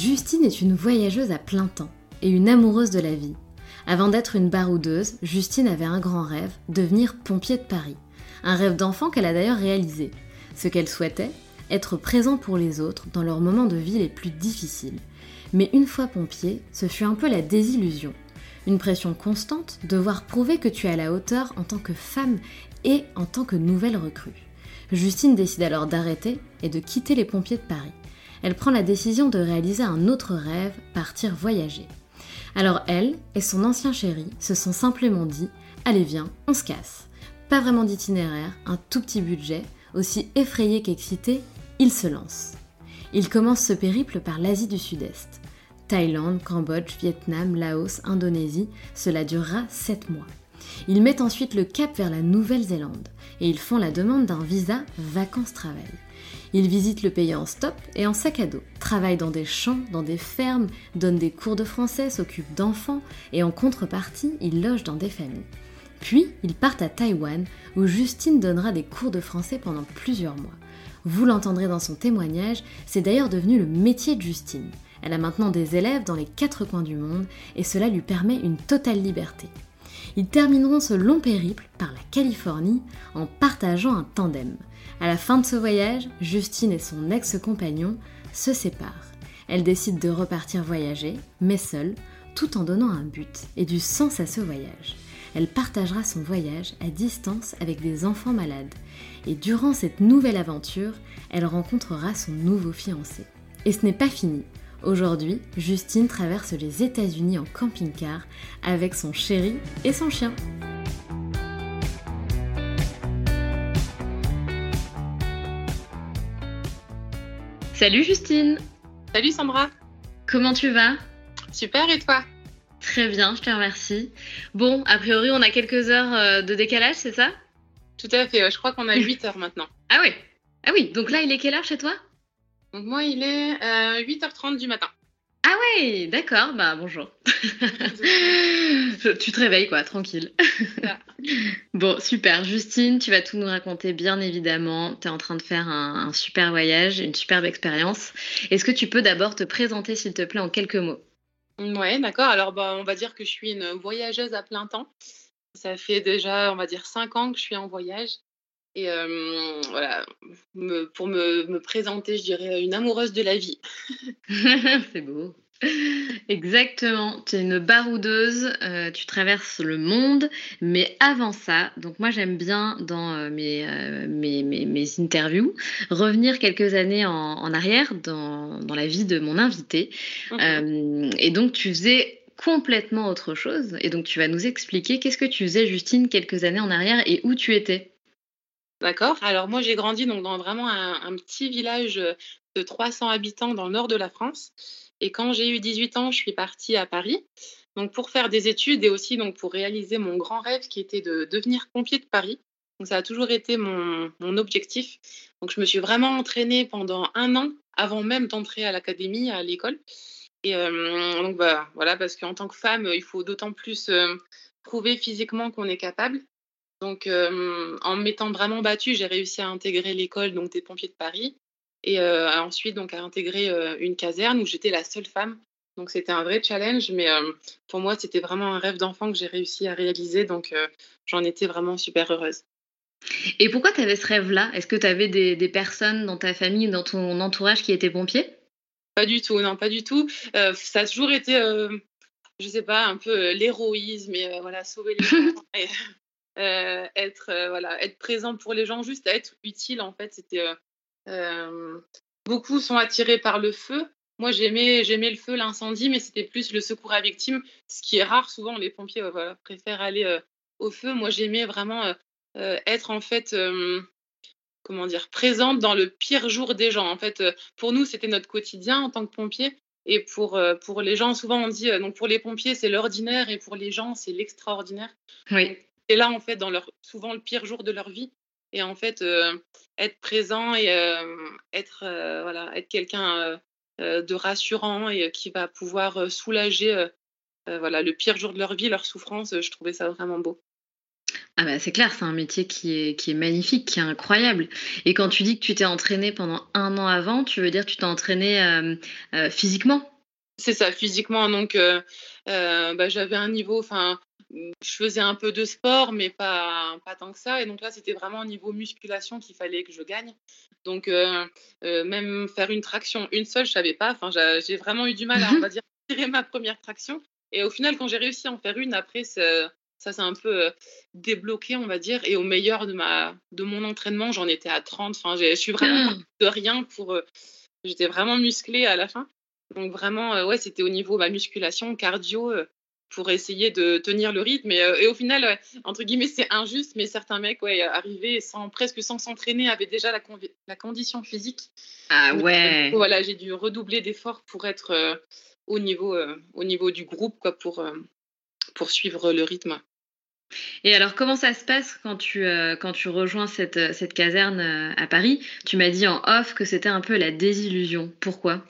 Justine est une voyageuse à plein temps et une amoureuse de la vie. Avant d'être une baroudeuse, Justine avait un grand rêve, devenir pompier de Paris. Un rêve d'enfant qu'elle a d'ailleurs réalisé. Ce qu'elle souhaitait, être présent pour les autres dans leurs moments de vie les plus difficiles. Mais une fois pompier, ce fut un peu la désillusion. Une pression constante, devoir prouver que tu es à la hauteur en tant que femme et en tant que nouvelle recrue. Justine décide alors d'arrêter et de quitter les pompiers de Paris. Elle prend la décision de réaliser un autre rêve, partir voyager. Alors elle et son ancien chéri se sont simplement dit Allez viens, on se casse. Pas vraiment d'itinéraire, un tout petit budget, aussi effrayé qu'excité, il se lance. Il commence ce périple par l'Asie du Sud-Est. Thaïlande, Cambodge, Vietnam, Laos, Indonésie, cela durera 7 mois. Ils mettent ensuite le cap vers la Nouvelle-Zélande et ils font la demande d'un visa vacances-travail. Ils visitent le pays en stop et en sac à dos, travaillent dans des champs, dans des fermes, donnent des cours de français, s'occupent d'enfants et en contrepartie, ils logent dans des familles. Puis, ils partent à Taïwan où Justine donnera des cours de français pendant plusieurs mois. Vous l'entendrez dans son témoignage, c'est d'ailleurs devenu le métier de Justine. Elle a maintenant des élèves dans les quatre coins du monde et cela lui permet une totale liberté. Ils termineront ce long périple par la Californie en partageant un tandem. À la fin de ce voyage, Justine et son ex-compagnon se séparent. Elle décide de repartir voyager, mais seule, tout en donnant un but et du sens à ce voyage. Elle partagera son voyage à distance avec des enfants malades et durant cette nouvelle aventure, elle rencontrera son nouveau fiancé. Et ce n'est pas fini. Aujourd'hui, Justine traverse les États-Unis en camping-car avec son chéri et son chien. Salut Justine. Salut Sandra. Comment tu vas? Super et toi? Très bien, je te remercie. Bon, a priori on a quelques heures euh, de décalage, c'est ça? Tout à fait, je crois qu'on a 8 heures maintenant. Ah oui Ah oui, donc là, il est quelle heure chez toi? Donc moi, il est 8h30 euh, du matin. Ah ouais, d'accord, bah bonjour. tu te réveilles quoi, tranquille. bon, super. Justine, tu vas tout nous raconter bien évidemment. Tu es en train de faire un, super voyage, une superbe expérience. Est-ce que tu peux d'abord te présenter s'il te plaît en quelques mots? Ouais, d'accord. Alors bah, on va dire que je suis une voyageuse à plein temps. Ça fait déjà, on va dire, cinq ans que je suis en voyage. Et voilà, pour me, présenter, je dirais une amoureuse de la vie. C'est beau. Exactement, tu es une baroudeuse, euh, tu traverses le monde, mais avant ça, donc moi j'aime bien dans euh, euh, mes, mes, interviews revenir quelques années en, arrière dans, la vie de mon invité. Mmh et donc tu faisais complètement autre chose. Et donc, tu vas nous expliquer qu'est-ce que tu faisais, Justine, quelques années en arrière et où tu étais. D'accord. Alors, moi, j'ai grandi donc, dans vraiment un, petit village de 300 habitants dans le nord de la France. Et quand j'ai eu 18 ans, je suis partie à Paris donc pour faire des études et aussi donc pour réaliser mon grand rêve qui était de devenir pompier de Paris. Donc ça a toujours été mon, mon objectif. Donc je me suis vraiment entraînée pendant un an avant même d'entrer à l'académie, à l'école. Et euh, donc bah, voilà, parce qu'en tant que femme, il faut d'autant plus euh, prouver physiquement qu'on est capable. Donc euh, en me mettant vraiment battue, j'ai réussi à intégrer l'école donc des pompiers de Paris et ensuite donc à intégrer une caserne où j'étais la seule femme donc c'était un vrai challenge, mais euh, pour moi, c'était vraiment un rêve d'enfant que j'ai réussi à réaliser. Donc euh, j'en étais vraiment super heureuse. Et pourquoi tu avais ce rêve-là? Est-ce que tu avais des, personnes dans ta famille ou dans ton entourage qui étaient pompiers? Pas du tout, non, pas du tout. Euh, ça a toujours été, je sais pas, un peu l'héroïsme et voilà, sauver les gens. et, être, voilà, être présent pour les gens, juste être utile en fait. C'était beaucoup sont attirés par le feu moi, j'aimais, j'aimais le feu, l'incendie, mais c'était plus le secours à victime, ce qui est rare. Souvent, les pompiers préfèrent aller euh, au feu. Moi, j'aimais vraiment euh, euh, être en fait, comment dire, présente dans le pire jour des gens. En fait, pour nous, c'était notre quotidien en tant que pompier. Et pour, pour les gens, souvent on dit, donc pour les pompiers, c'est l'ordinaire et pour les gens, c'est l'extraordinaire. Oui. Et là, en fait, dans leur, souvent le pire jour de leur vie. Et en fait, être présent et être, voilà, être quelqu'un euh, de rassurant et qui va pouvoir euh, soulager euh, voilà, le pire jour de leur vie, leur souffrance. Je trouvais ça vraiment beau. Ah bah c'est clair, c'est un métier qui est, qui est magnifique, qui est incroyable. Et quand tu dis que tu t'es entraîné pendant un an avant, tu veux dire que tu t'es entraîné physiquement? C'est ça, physiquement. Donc bah, j'avais un niveau, enfin je faisais un peu de sport, mais pas, pas tant que ça. Et donc là, c'était vraiment au niveau musculation qu'il fallait que je gagne. Donc, euh, euh, même faire une traction, une seule, je savais pas. Enfin, j'ai vraiment eu du mal à, on va dire, tirer ma première traction. Et au final, quand j'ai réussi à en faire une, après, ça, ça s'est un peu euh, débloqué, on va dire. Et au meilleur de, ma, de mon entraînement, j'en étais à 30. Enfin, je suis vraiment mmh. de rien pour. J'étais vraiment musclée à la fin. Donc, vraiment, ouais, c'était au niveau de ma musculation, cardio pour essayer de tenir le rythme. Et, euh, au final, entre guillemets, c'est injuste, mais certains mecs, ouais, arrivaient sans, presque sans s'entraîner, avaient déjà la, la, condition physique. Ah ouais. voilà, j'ai dû redoubler d'efforts pour être euh, au, niveau, euh, au niveau du groupe, quoi, pour, pour suivre le rythme. Et alors, comment ça se passe quand tu, quand tu rejoins cette, cette caserne à Paris? Tu m'as dit en off que c'était un peu la désillusion. Pourquoi?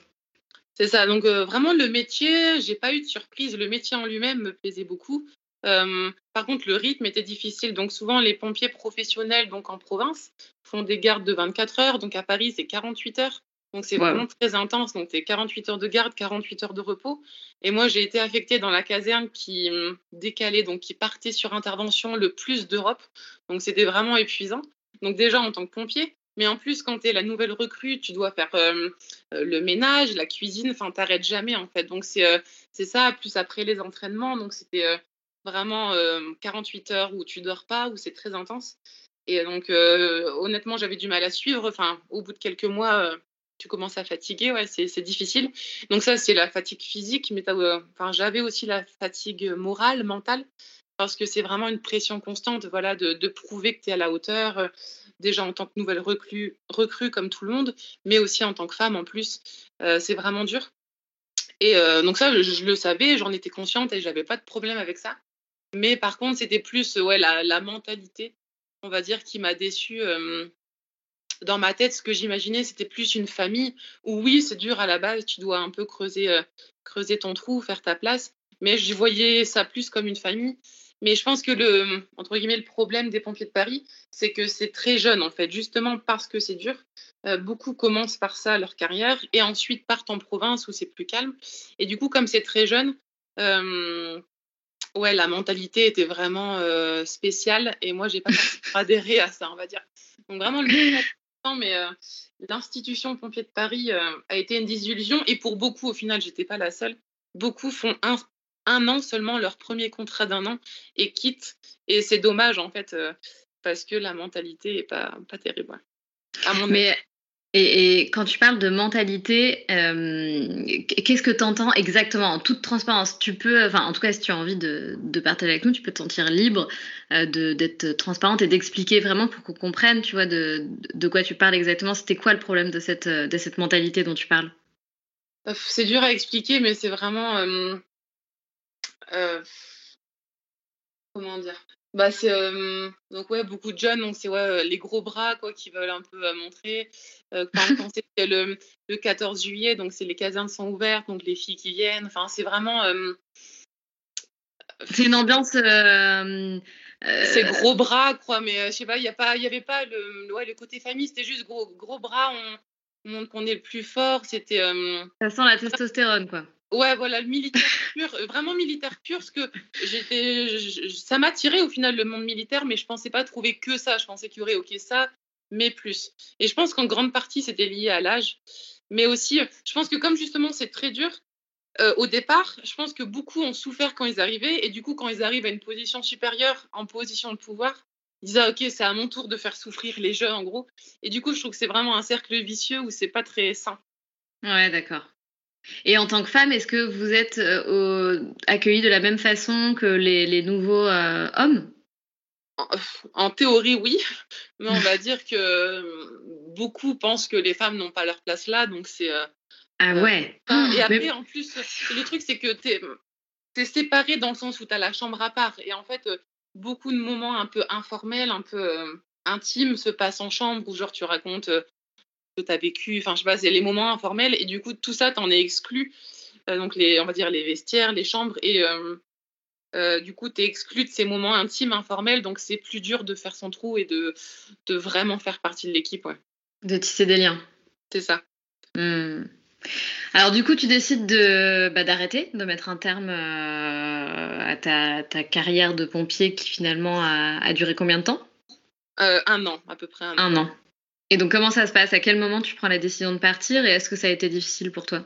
C'est ça. Donc euh, vraiment le métier, j'ai pas eu de surprise. Le métier en lui-même me plaisait beaucoup. par contre, le rythme était difficile. Donc souvent, les pompiers professionnels, donc en province, font des gardes de 24 heures. Donc à Paris, c'est 48 heures. Donc c'est vraiment très intense. Donc c'est 48 heures de garde, 48 heures de repos. Et moi, j'ai été affectée dans la caserne qui hum, décalait, donc qui partait sur intervention le plus d'Europe. Donc c'était vraiment épuisant. Donc déjà en tant que pompier, mais en plus, quand tu es la nouvelle recrue, tu dois faire euh, euh, le ménage, la cuisine, enfin, t'arrêtes jamais en fait. Donc, c'est euh, ça, plus après les entraînements. Donc, c'était vraiment 48 heures où tu dors pas, où c'est très intense. Et donc, honnêtement, j'avais du mal à suivre. Enfin, au bout de quelques mois, tu commences à fatiguer, ouais, c'est difficile. Donc, ça, c'est la fatigue physique, mais enfin, j'avais aussi la fatigue morale, mentale parce que c'est vraiment une pression constante voilà, de, de prouver que tu es à la hauteur, déjà en tant que nouvelle recrue, comme tout le monde, mais aussi en tant que femme en plus. Euh, c'est vraiment dur. Et euh, donc ça, je, le savais, j'en étais consciente et j'avais pas de problème avec ça. Mais par contre, c'était plus ouais, la, mentalité, on va dire, qui m'a déçue. Euh, dans ma tête, ce que j'imaginais, c'était plus une famille où oui, c'est dur à la base, tu dois un peu creuser, creuser ton trou, faire ta place. Mais je voyais ça plus comme une famille. Mais je pense que le, entre guillemets, le problème des pompiers de Paris, c'est que c'est très jeune, en fait, justement parce que c'est dur. Euh, beaucoup commencent par ça leur carrière et ensuite partent en province où c'est plus calme. Et du coup, comme c'est très jeune, euh, ouais, la mentalité était vraiment euh, spéciale et moi, j'ai pas adhéré à ça, on va dire. Donc vraiment, le mais l'institution pompier de Paris a été une désillusion et pour beaucoup, au final, j'étais pas la seule. Beaucoup font un, un an seulement, leur premier contrat d'un an, et quittent. Et c'est dommage, en fait, euh, parce que la mentalité n'est pas, pas terrible. À mon Mais... Et, quand tu parles de mentalité, euh, qu'est-ce que tu entends exactement? En toute transparence Tu peux, enfin en tout cas si tu as envie de, de partager avec nous, tu peux te sentir libre euh, d'être transparente et d'expliquer vraiment pour qu'on comprenne, tu vois, de, de, quoi tu parles exactement. C'était quoi le problème de cette, de cette mentalité dont tu parles? C'est dur à expliquer, mais c'est vraiment. Comment dire? Bah, c'est donc ouais, beaucoup de jeunes, donc c'est ouais, les gros bras quoi qui veulent un peu montrer. quand c'est le, le 14 juillet, donc c'est les casernes sont ouvertes, donc les filles qui viennent. Enfin, c'est vraiment. c'est une ambiance. C'est gros bras, quoi, mais je sais pas, il y a pas, il y avait pas le, ouais, le côté famille, c'était juste gros, gros bras, on, montre qu'on est le plus fort, c'était. Ça sent la testostérone, quoi. Ouais, voilà, le militaire pur, euh, vraiment militaire pur, parce que j'étais, ça m'a tiré au final le monde militaire, mais je pensais pas trouver que ça. Je pensais qu'il y aurait, ok, ça, mais plus. Et je pense qu'en grande partie, c'était lié à l'âge, mais aussi, je pense que comme justement c'est très dur, euh, au départ, je pense que beaucoup ont souffert quand ils arrivaient, et du coup, quand ils arrivent à une position supérieure, en position de pouvoir, ils disaient, ok, c'est à mon tour de faire souffrir les jeunes, en gros. Et du coup, je trouve que c'est vraiment un cercle vicieux où c'est pas très sain. Ouais, d'accord. Et en tant que femme, est-ce que vous êtes euh, accueillie de la même façon que les, nouveaux euh, hommes? En, théorie, oui, mais on va dire que euh, beaucoup pensent que les femmes n'ont pas leur place là, donc c'est. ah ouais. et après, en plus, le truc, c'est que tu es, séparé dans le sens où tu as la chambre à part. Et en fait, beaucoup de moments un peu informels, un peu intimes se passent en chambre où, genre, tu racontes que tu as vécu, enfin, je sais pas, c'est les moments informels, et du coup, tout ça, t'en es exclu. Euh, donc, les, on va dire les vestiaires, les chambres, et euh, euh, du coup, tu es exclu de ces moments intimes, informels, donc c'est plus dur de faire son trou et de, de vraiment faire partie de l'équipe, ouais. De tisser des liens. C'est ça. Mmh. Alors du coup, tu décides de bah, d'arrêter, de mettre un terme à ta, ta, carrière de pompier qui finalement a, a duré combien de temps? Un an, à peu près un an. Un an. Et donc, comment ça se passe? À quel moment tu prends la décision de partir et est-ce que ça a été difficile pour toi?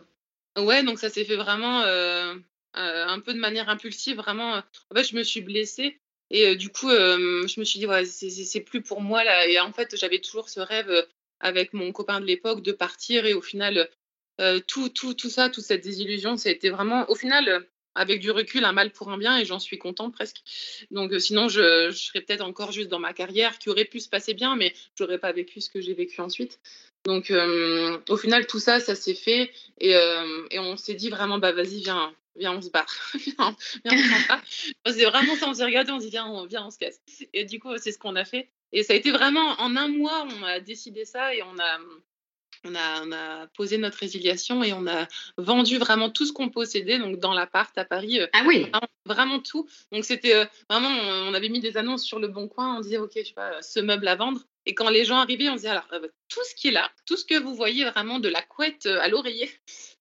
Ouais, donc ça s'est fait vraiment euh, euh, un peu de manière impulsive. Vraiment, euh, en fait, je me suis blessée et du coup, je me suis dit, c'est plus pour moi là. Et en fait, j'avais toujours ce rêve avec mon copain de l'époque de partir et au final, tout, tout, tout ça, toute cette désillusion, ça a été vraiment, au final, avec du recul, un mal pour un bien et j'en suis contente presque. Donc euh, sinon, je, serais peut-être encore juste dans ma carrière qui aurait pu se passer bien, mais j'aurais pas vécu ce que j'ai vécu ensuite. Donc euh, au final, tout ça, ça s'est fait et, euh, et on s'est dit vraiment, bah vas-y, viens, viens, on se barre. viens, viens, on C'est vraiment ça, on s'est regardé, on s'est dit, viens, on, viens, on se casse. Et du coup, c'est ce qu'on a fait. Et ça a été vraiment en un mois, on a décidé ça et on a, on a, posé notre résiliation et on a vendu vraiment tout ce qu'on possédait, donc dans l'appart à Paris. Euh, ah oui. Vraiment, tout. Donc c'était euh, vraiment, on avait mis des annonces sur le bon coin, on disait ok, je sais pas, ce meuble à vendre. Et quand les gens arrivaient, on disait alors euh, tout ce qui est là, tout ce que vous voyez vraiment de la couette à l'oreiller,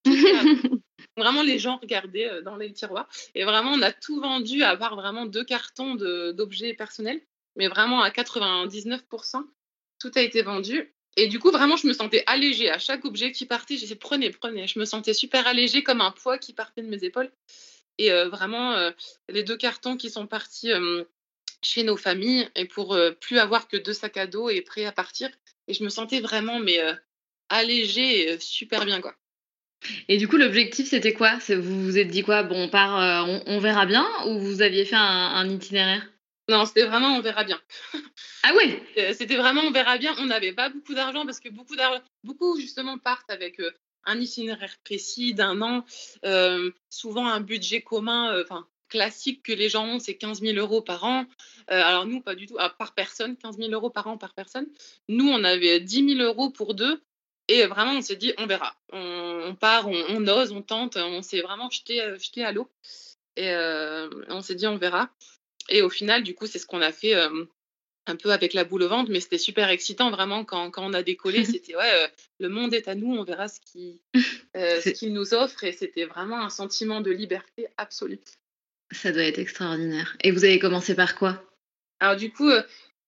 vraiment les gens regardaient dans les tiroirs. Et vraiment, on a tout vendu à part vraiment deux cartons d'objets personnels, mais vraiment à 99%, tout a été vendu. Et du coup, vraiment, je me sentais allégée. À chaque objet qui partait, je disais prenez, prenez. Je me sentais super allégée, comme un poids qui partait de mes épaules. Et euh, vraiment, euh, les deux cartons qui sont partis euh, chez nos familles, et pour plus avoir que deux sacs à dos et prêts à partir. Et je me sentais vraiment, mais allégée, et, super bien, quoi. Et du coup, l'objectif, c'était quoi? Vous vous êtes dit quoi? Bon, on part, on, verra bien Ou vous aviez fait un itinéraire? Non, c'était vraiment on verra bien. Ah oui euh, C'était vraiment on verra bien. On n'avait pas beaucoup d'argent parce que beaucoup d'argent, beaucoup justement partent avec euh, un itinéraire précis d'un an, euh, souvent un budget commun, enfin classique que les gens ont, c'est 15 000 euros par an. alors nous, pas du tout, ah, par personne, 15 000 euros par an par personne. Nous, on avait 10 000 euros pour deux. Et vraiment, on s'est dit, on verra. On, part, on, ose, on tente. On s'est vraiment jeté, jeté à l'eau. Et on s'est dit, on verra. Et au final, du coup, c'est ce qu'on a fait un peu avec la boule au ventre, mais c'était super excitant vraiment quand, quand on a décollé. c'était ouais, le monde est à nous, on verra ce qu'il ce nous offre. Et c'était vraiment un sentiment de liberté absolue. Ça doit être extraordinaire. Et vous avez commencé par quoi? Alors, du coup,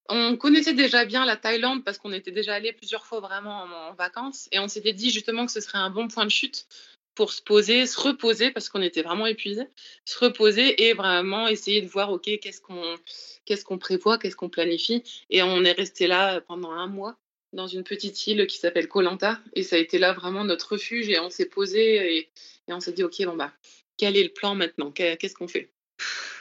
on connaissait déjà bien la Thaïlande parce qu'on était déjà allé plusieurs fois vraiment en vacances. Et on s'était dit justement que ce serait un bon point de chute pour se poser, se reposer parce qu'on était vraiment épuisés, se reposer et vraiment essayer de voir ok qu'est-ce qu'on qu'est-ce qu'on prévoit, qu'est-ce qu'on planifie et on est resté là pendant un mois dans une petite île qui s'appelle Kolanta et ça a été là vraiment notre refuge et on s'est posé et, on s'est dit ok bon bah quel est le plan maintenant? Qu'est-ce qu'on fait?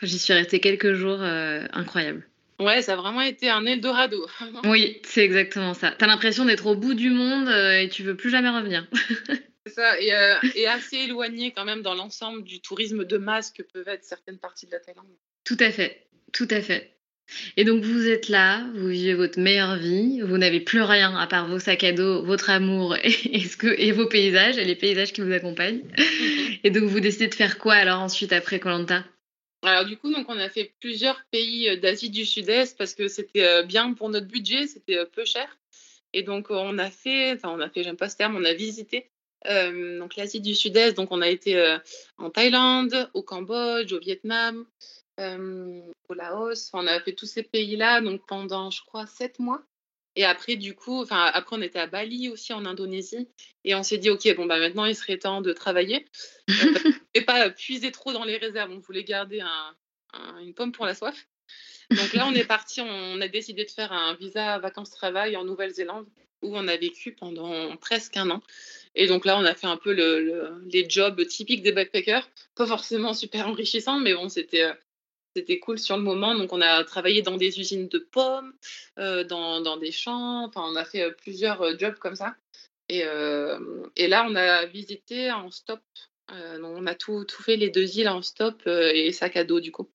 J'y suis restée quelques jours euh, incroyable. Ouais, ça a vraiment été un Eldorado. oui, c'est exactement ça. T'as l'impression d'être au bout du monde euh, et tu veux plus jamais revenir. Ça, et, assez éloigné quand même dans l'ensemble du tourisme de masse que peuvent être certaines parties de la Thaïlande. Tout à fait, tout à fait. Et donc vous êtes là, vous vivez votre meilleure vie, vous n'avez plus rien à part vos sacs à dos, votre amour et, ce que, et vos paysages, et les paysages qui vous accompagnent. Mhm. Et donc vous décidez de faire quoi alors ensuite après Colanta alors du coup, donc on a fait plusieurs pays euh, d'Asie du Sud-Est parce que c'était euh, bien pour notre budget, c'était euh, peu cher. Et donc on a fait, enfin on a fait, j'aime pas ce terme, on a visité donc l'Asie du Sud-Est. Donc on a été en Thaïlande, au Cambodge, au Vietnam, au Laos. on a fait tous ces pays-là donc pendant, je crois, sept mois. Et après, du coup, enfin, après, on était à Bali aussi, en Indonésie. Et on s'est dit, OK, bon, bah, maintenant, il serait temps de travailler. et pas puiser trop dans les réserves. On voulait garder une pomme pour la soif. Donc là, on est parti, on a décidé de faire un visa vacances-travail en Nouvelle-Zélande, où on a vécu pendant presque un an. Et donc là, on a fait un peu les jobs typiques des backpackers. Pas forcément super enrichissants, mais bon, c'était euh, c'était cool sur le moment. Donc, on a travaillé dans des usines de pommes, euh, dans, des champs. Enfin, on a fait euh, plusieurs jobs comme ça. Et, là, on a visité en stop. on a tout, tout, fait les deux îles en stop et sac à dos, du coup.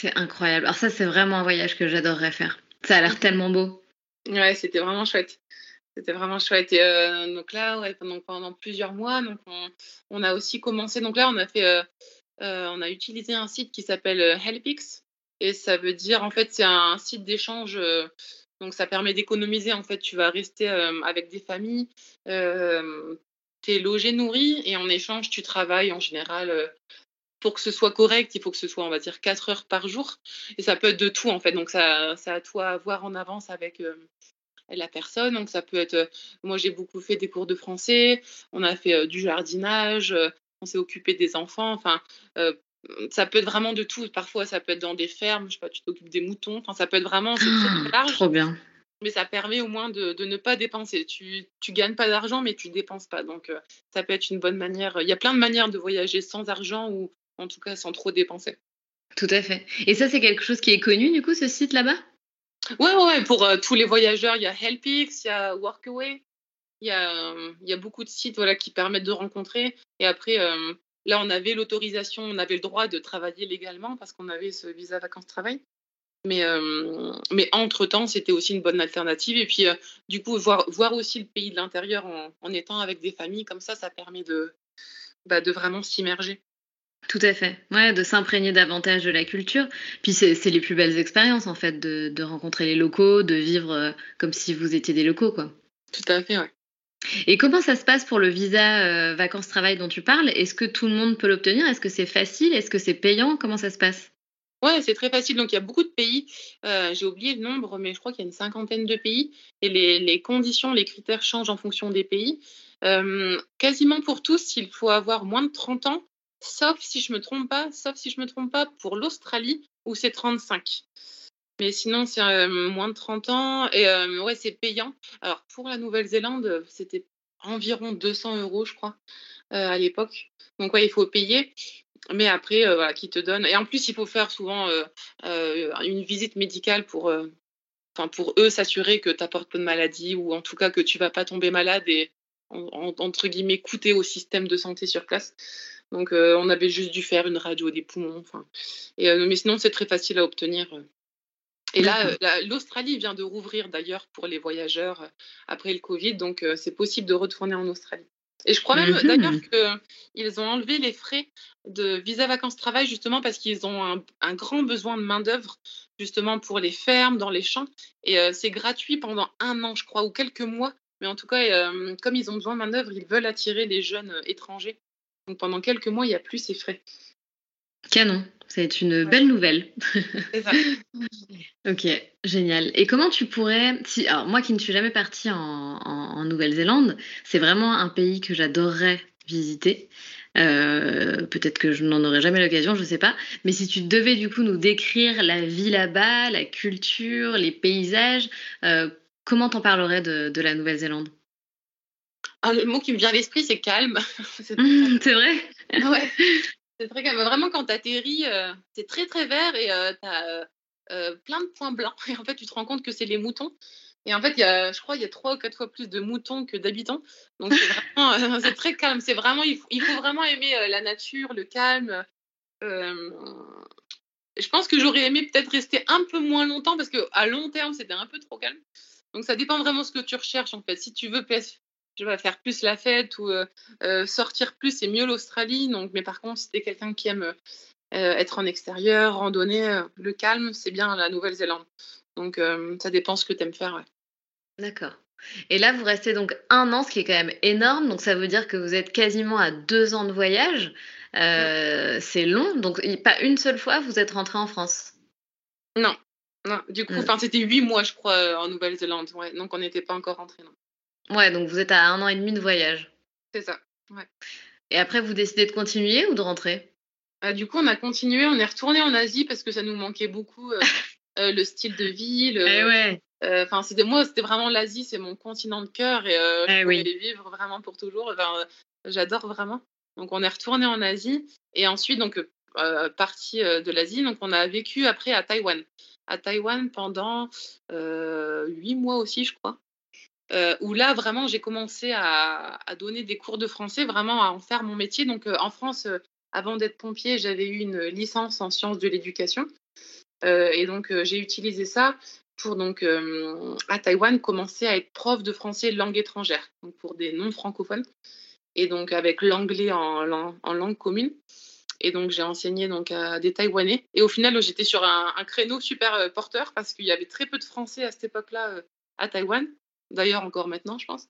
C'est incroyable. Alors, ça, c'est vraiment un voyage que j'adorerais faire. Ça a l'air tellement beau. Ouais, c'était vraiment chouette. C'était vraiment chouette. Et donc là, ouais, pendant, pendant plusieurs mois, donc on, on, a aussi commencé. Donc là, on a fait euh, on a utilisé un site qui s'appelle euh, Helpix et ça veut dire en fait c'est un site d'échange euh, donc ça permet d'économiser en fait tu vas rester avec des familles tu es logé nourri et en échange tu travailles en général pour que ce soit correct, il faut que ce soit, on va dire, 4 heures par jour. Et ça peut être de tout, en fait. Donc, ça, ça à toi à voir en avance avec la personne. Donc, ça peut être, moi, j'ai beaucoup fait des cours de français, on a fait du jardinage, on s'est occupé des enfants. Enfin, euh, ça peut être vraiment de tout. Parfois, ça peut être dans des fermes, je sais pas, tu t'occupes des moutons. Enfin, ça peut être vraiment c'est très, large. Trop bien. Mais ça permet au moins de, ne pas dépenser. Tu, tu gagnes pas d'argent, mais tu dépenses pas. Donc, euh, ça peut être une bonne manière. Il y a plein de manières de voyager sans argent ou en tout cas sans trop dépenser. Tout à fait. Et ça, c'est quelque chose qui est connu, du coup, ce site là-bas? Ouais, ouais, pour euh, tous les voyageurs, il y a Helpix, il y a Workaway. Il y, a, il y a beaucoup de sites voilà, qui permettent de rencontrer. Et après, euh, là, on avait l'autorisation, on avait le droit de travailler légalement parce qu'on avait ce visa vacances-travail. Mais, euh, mais entre-temps, c'était aussi une bonne alternative. Et puis, euh, du coup, voir, voir aussi le pays de l'intérieur en, en, étant avec des familles, comme ça, ça permet de, bah, de vraiment s'immerger. Tout à fait, ouais, de s'imprégner davantage de la culture. Puis c'est les plus belles expériences, en fait, de, de rencontrer les locaux, de vivre comme si vous étiez des locaux, quoi. Tout à fait, ouais. Et comment ça se passe pour le visa euh, vacances-travail dont tu parles? Est-ce que tout le monde peut l'obtenir? Est-ce que c'est facile? Est-ce que c'est payant? Comment ça se passe? Ouais, c'est très facile. Donc, il y a beaucoup de pays. Euh, j'ai oublié le nombre, mais je crois qu'il y a une cinquantaine de pays. Et les, conditions, les critères changent en fonction des pays. Euh, quasiment pour tous, il faut avoir moins de 30 ans, sauf si je me trompe pas, sauf si je me trompe pas pour l'Australie, où c'est 35. Mais sinon, c'est moins de 30 ans et ouais, c'est payant. Alors, pour la Nouvelle-Zélande, c'était environ 200 euros, je crois, à l'époque. Donc, ouais, il faut payer. Mais après, voilà, qui te donne. Et en plus, il faut faire souvent une visite médicale pour, eux s'assurer que tu n'apportes pas de maladie ou en tout cas que tu vas pas tomber malade et, entre guillemets, coûter au système de santé sur place. Donc, on avait juste dû faire une radio des poumons. Et, mais sinon, c'est très facile à obtenir. Et là, l'Australie vient de rouvrir d'ailleurs pour les voyageurs euh, après le Covid, donc euh, c'est possible de retourner en Australie. Et je crois même d'ailleurs mmh qu'ils ont enlevé les frais de visa vacances-travail justement parce qu'ils ont un, grand besoin de main-d'œuvre justement pour les fermes, dans les champs. Et euh, c'est gratuit pendant un an, je crois, ou quelques mois. Mais en tout cas, comme ils ont besoin de main-d'œuvre, ils veulent attirer les jeunes étrangers. Donc pendant quelques mois, il n'y a plus ces frais. Canon, c'est une belle nouvelle. ok, génial. Et comment tu pourrais, si, alors moi qui ne suis jamais partie en, Nouvelle-Zélande, c'est vraiment un pays que j'adorerais visiter. Euh, peut-être que je n'en aurai jamais l'occasion, je ne sais pas. Mais si tu devais du coup nous décrire la vie là-bas, la culture, les paysages, euh, comment t'en parlerais de, la Nouvelle-Zélande? Ah, Le mot qui me vient à l'esprit, c'est calme. c'est vrai. Ouais. C'est très calme. Vraiment, quand tu atterris, euh, c'est très très vert et euh, tu as euh, plein de points blancs. Et en fait, tu te rends compte que c'est les moutons. Et en fait, y a, je crois qu'il y a trois ou quatre fois plus de moutons que d'habitants. Donc, c'est vraiment, très calme. C'est vraiment, il faut, il faut vraiment aimer la nature, le calme. je pense que j'aurais aimé peut-être rester un peu moins longtemps parce qu'à long terme, c'était un peu trop calme. Donc, ça dépend vraiment de ce que tu recherches, en fait. Si tu veux je vais faire plus la fête ou sortir plus, c'est mieux l'Australie. Donc, mais par contre, si tu es quelqu'un qui aime être en extérieur, randonner, le calme, c'est bien la Nouvelle-Zélande. Donc, ça dépend ce que tu aimes faire. D'accord. Et là, vous restez donc un an, ce qui est quand même énorme. Donc, ça veut dire que vous êtes quasiment à deux ans de voyage. C'est long. Donc, pas une seule fois, vous êtes rentré en France? Non. Non, du coup, mmh. c'était huit mois, je crois, en Nouvelle-Zélande. Ouais. Donc, on n'était pas encore rentré. Ouais, donc vous êtes à un an et demi de voyage. C'est ça. Ouais. Et après, vous décidez de continuer ou de rentrer? Ah, Du coup, on a continué. On est retourné en Asie parce que ça nous manquait beaucoup. Euh, le style de vie. Le... Eh ouais. Euh, enfin, c'était moi, c'était vraiment l'Asie, c'est mon continent de cœur et euh, je voulais eh vivre vraiment pour toujours. J'adore vraiment. Donc, on est retourné en Asie et ensuite, donc, partie de l'Asie. Donc, on a vécu après à Taïwan. À Taïwan pendant huit mois aussi, je crois. Où là, vraiment, j'ai commencé à, donner des cours de français, vraiment à en faire mon métier. Donc, en France, avant d'être pompier, j'avais eu une licence en sciences de l'éducation. Euh, et donc, euh, j'ai utilisé ça pour, donc, euh, à Taïwan, commencer à être prof de français langue étrangère, donc pour des non-francophones, et donc avec l'anglais en, langue commune. Et donc, j'ai enseigné donc, à des Taïwanais. Et au final, j'étais sur un, créneau super porteur parce qu'il y avait très peu de Français à cette époque-là à Taïwan. D'ailleurs, encore maintenant, je pense.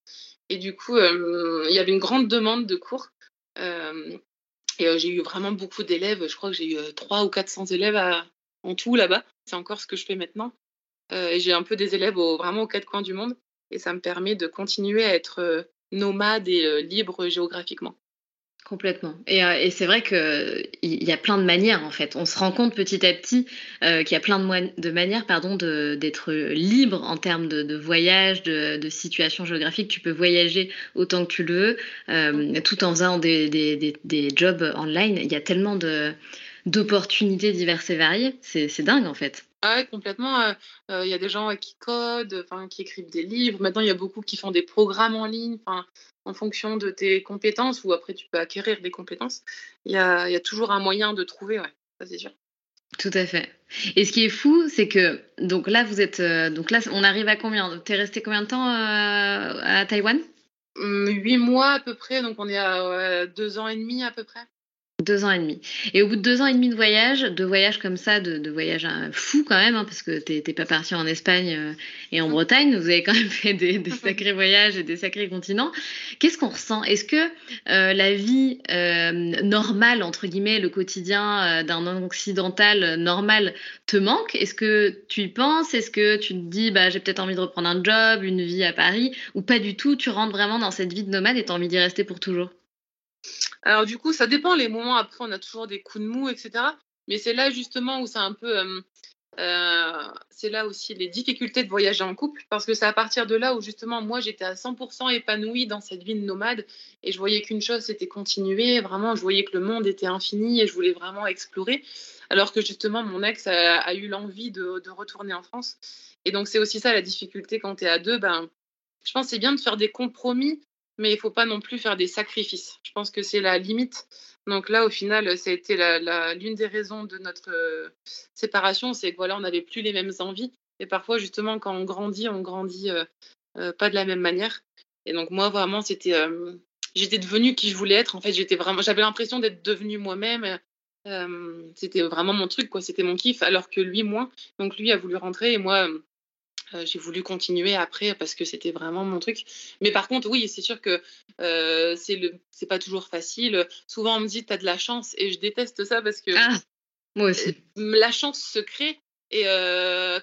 Et du coup, il y avait une grande demande de cours. et j'ai eu vraiment beaucoup d'élèves. Je crois que j'ai eu 300 ou 400 élèves en tout là-bas. C'est encore ce que je fais maintenant. Euh, et j'ai un peu des élèves vraiment aux quatre coins du monde. Et ça me permet de continuer à être euh, nomade et euh, libre géographiquement. Complètement. Et, c'est vrai qu'il y a plein de manières, en fait. On se rend compte petit à petit qu'il y a plein de, manières pardon, d'être libre en termes de, voyage, de, situation géographique. Tu peux voyager autant que tu le veux, tout en faisant des, des, des jobs online. Il y a tellement d'opportunités diverses et variées. C'est dingue en fait. Ah ouais, complètement. Euh, euh, il y a des gens qui codent, qui écrivent des livres. Maintenant, il y a beaucoup qui font des programmes en ligne, en fonction de tes compétences, ou après tu peux acquérir des compétences. Il y a, y a, toujours un moyen de trouver, ouais, ça c'est sûr. Tout à fait. Et ce qui est fou, c'est que donc là, vous êtes euh, donc là, on arrive à combien? T'es resté combien de temps à Taïwan? Hum, Huit mois à peu près, donc on est à deux ans et demi à peu près. Deux ans et demi. Et au bout de deux ans et demi de voyage, de voyage comme ça, de, de voyage hein, fou quand même, hein, parce que t'es pas parti en Espagne euh, et en Bretagne, vous avez quand même fait des, sacrés voyages et des sacrés continents. Qu'est-ce qu'on ressent? Est-ce que euh, la vie euh, normale, entre guillemets, le quotidien d'un occidental normal te manque? Est-ce que tu y penses? Est-ce que tu te dis, bah, j'ai peut-être envie de reprendre un job, une vie à Paris? Ou pas du tout Tu rentres vraiment dans cette vie de nomade et tu as envie d'y rester pour toujours? Alors du coup, ça dépend les moments. Après, on a toujours des coups de mou, etc. Mais c'est là justement où c'est un peu... Euh, c'est là aussi les difficultés de voyager en couple, parce que c'est à partir de là où justement moi j'étais à 100% épanouie dans cette vie de nomade et je voyais qu'une chose c'était continuer, vraiment je voyais que le monde était infini et je voulais vraiment explorer, alors que justement mon ex a, eu l'envie de, retourner en France. Et donc c'est aussi ça la difficulté quand tu es à deux, ben, je pense c'est bien de faire des compromis mais il faut pas non plus faire des sacrifices. Je pense que c'est la limite. Donc là, au final, ça a été l'une des raisons de notre euh, séparation, c'est que voilà, on n'avait plus les mêmes envies. Et parfois, justement, quand on grandit, on grandit euh, euh, pas de la même manière. Et donc moi, vraiment, c'était, j'étais devenue qui je voulais être. En fait, j'étais vraiment, j'avais l'impression d'être devenue moi-même. c'était vraiment mon truc, quoi. C'était mon kiff, alors que lui, moins. Donc lui a voulu rentrer et moi, euh, j'ai voulu continuer après parce que c'était vraiment mon truc. Mais par contre, oui, c'est sûr que euh, c'est le, c'est pas toujours facile. Souvent, on me dit, tu as de la chance et je déteste ça parce que ah, moi aussi. Euh, la chance se crée et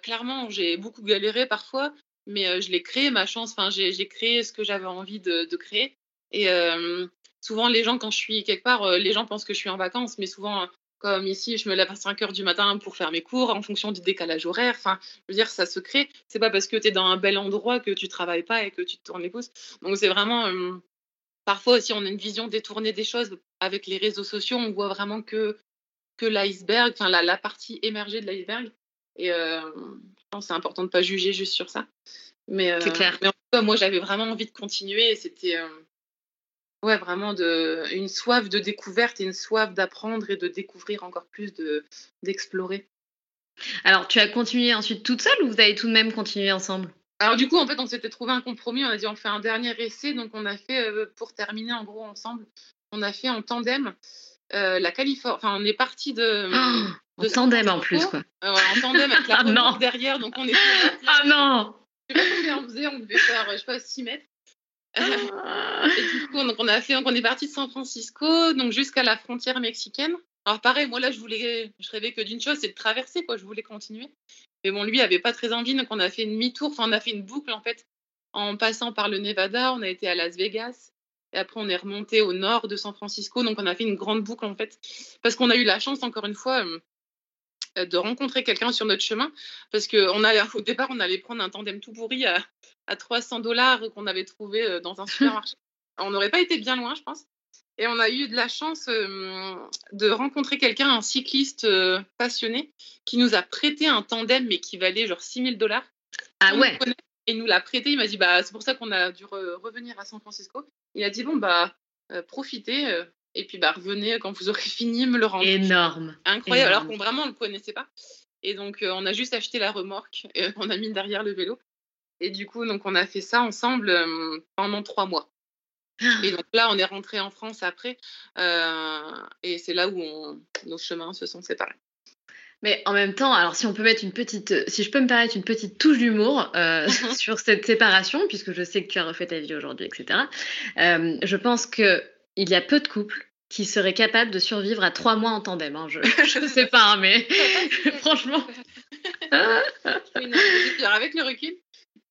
clairement, j'ai beaucoup galéré parfois, mais je l'ai créé ma chance. Enfin, j'ai, créé ce que j'avais envie de, de créer. Et souvent, les gens, quand je suis quelque part, les gens pensent que je suis en vacances, mais souvent, comme ici, je me lève à 5 heures du matin pour faire mes cours en fonction du décalage horaire. Enfin, je veux dire, ça se crée. C'est pas parce que tu es dans un bel endroit que tu travailles pas et que tu te tournes les pouces. Donc, c'est vraiment. parfois aussi, on a une vision détournée des choses. Avec les réseaux sociaux, on voit vraiment que, que l'iceberg, enfin, la, la partie émergée de l'iceberg. Et je pense que c'est important de ne pas juger juste sur ça. Mais, c'est clair. mais en tout cas, moi, j'avais vraiment envie de continuer. C'était ouais, vraiment de, une soif de découverte et une soif d'apprendre et de découvrir encore plus, d'explorer. Alors, tu as continué ensuite toute seule ou vous avez tout de même continué ensemble? Alors du coup, en fait, on s'était trouvé un compromis. On a dit on fait un dernier essai, donc on a fait pour terminer en gros ensemble. On a fait en tandem la Californie. Enfin, on est parti de. Oh, de tandem en plus quoi. en tandem avec la ah, derrière, donc on est. Ah non. Je sais pas combien on faisait. On devait faire, je sais pas, 6 mètres. Ah. et du coup, on a fait, on est parti de San Francisco, donc jusqu'à la frontière mexicaine. Alors pareil, moi là, je voulais, je rêvais que d'une chose, c'est de traverser, quoi. Je voulais continuer. Mais bon, lui avait pas très envie, donc on a fait une demi-tour. Enfin, on a fait une boucle en fait, en passant par le Nevada. On a été à Las Vegas. Et après, on est remonté au nord de San Francisco. Donc, on a fait une grande boucle en fait, parce qu'on a eu la chance, encore une fois, euh, de rencontrer quelqu'un sur notre chemin. Parce qu'au départ, on allait prendre un tandem tout pourri à, à 300 dollars qu'on avait trouvé euh, dans un supermarché. on n'aurait pas été bien loin, je pense. Et on a eu de la chance euh, de rencontrer quelqu'un, un cycliste euh, passionné, qui nous a prêté un tandem, mais qui valait genre 6000 dollars. Ah ouais Et nous l'a prêté. Il m'a dit, bah, c'est pour ça qu'on a dû revenir à San Francisco. Il a dit, bon, bah, profitez. Et puis, bah, revenez quand vous aurez fini, me le rendre. Énorme. Incroyable, alors qu'on vraiment ne le connaissait pas. Et donc, on a juste acheté la remorque. Et on a mis derrière le vélo. Et du coup, donc, on a fait ça ensemble pendant trois mois. Et donc là, on est rentré en France après. et c'est là où nos chemins se sont séparés. Mais en même temps, alors si on peut mettre une petite, si je peux me permettre une petite touche d'humour sur cette séparation, puisque je sais que tu as refait ta vie aujourd'hui, etc. je pense que il y a peu de couples qui seraient capables de survivre à trois mois en tandem. Hein. Je ne sais pas, hein, mais franchement. avec le recul,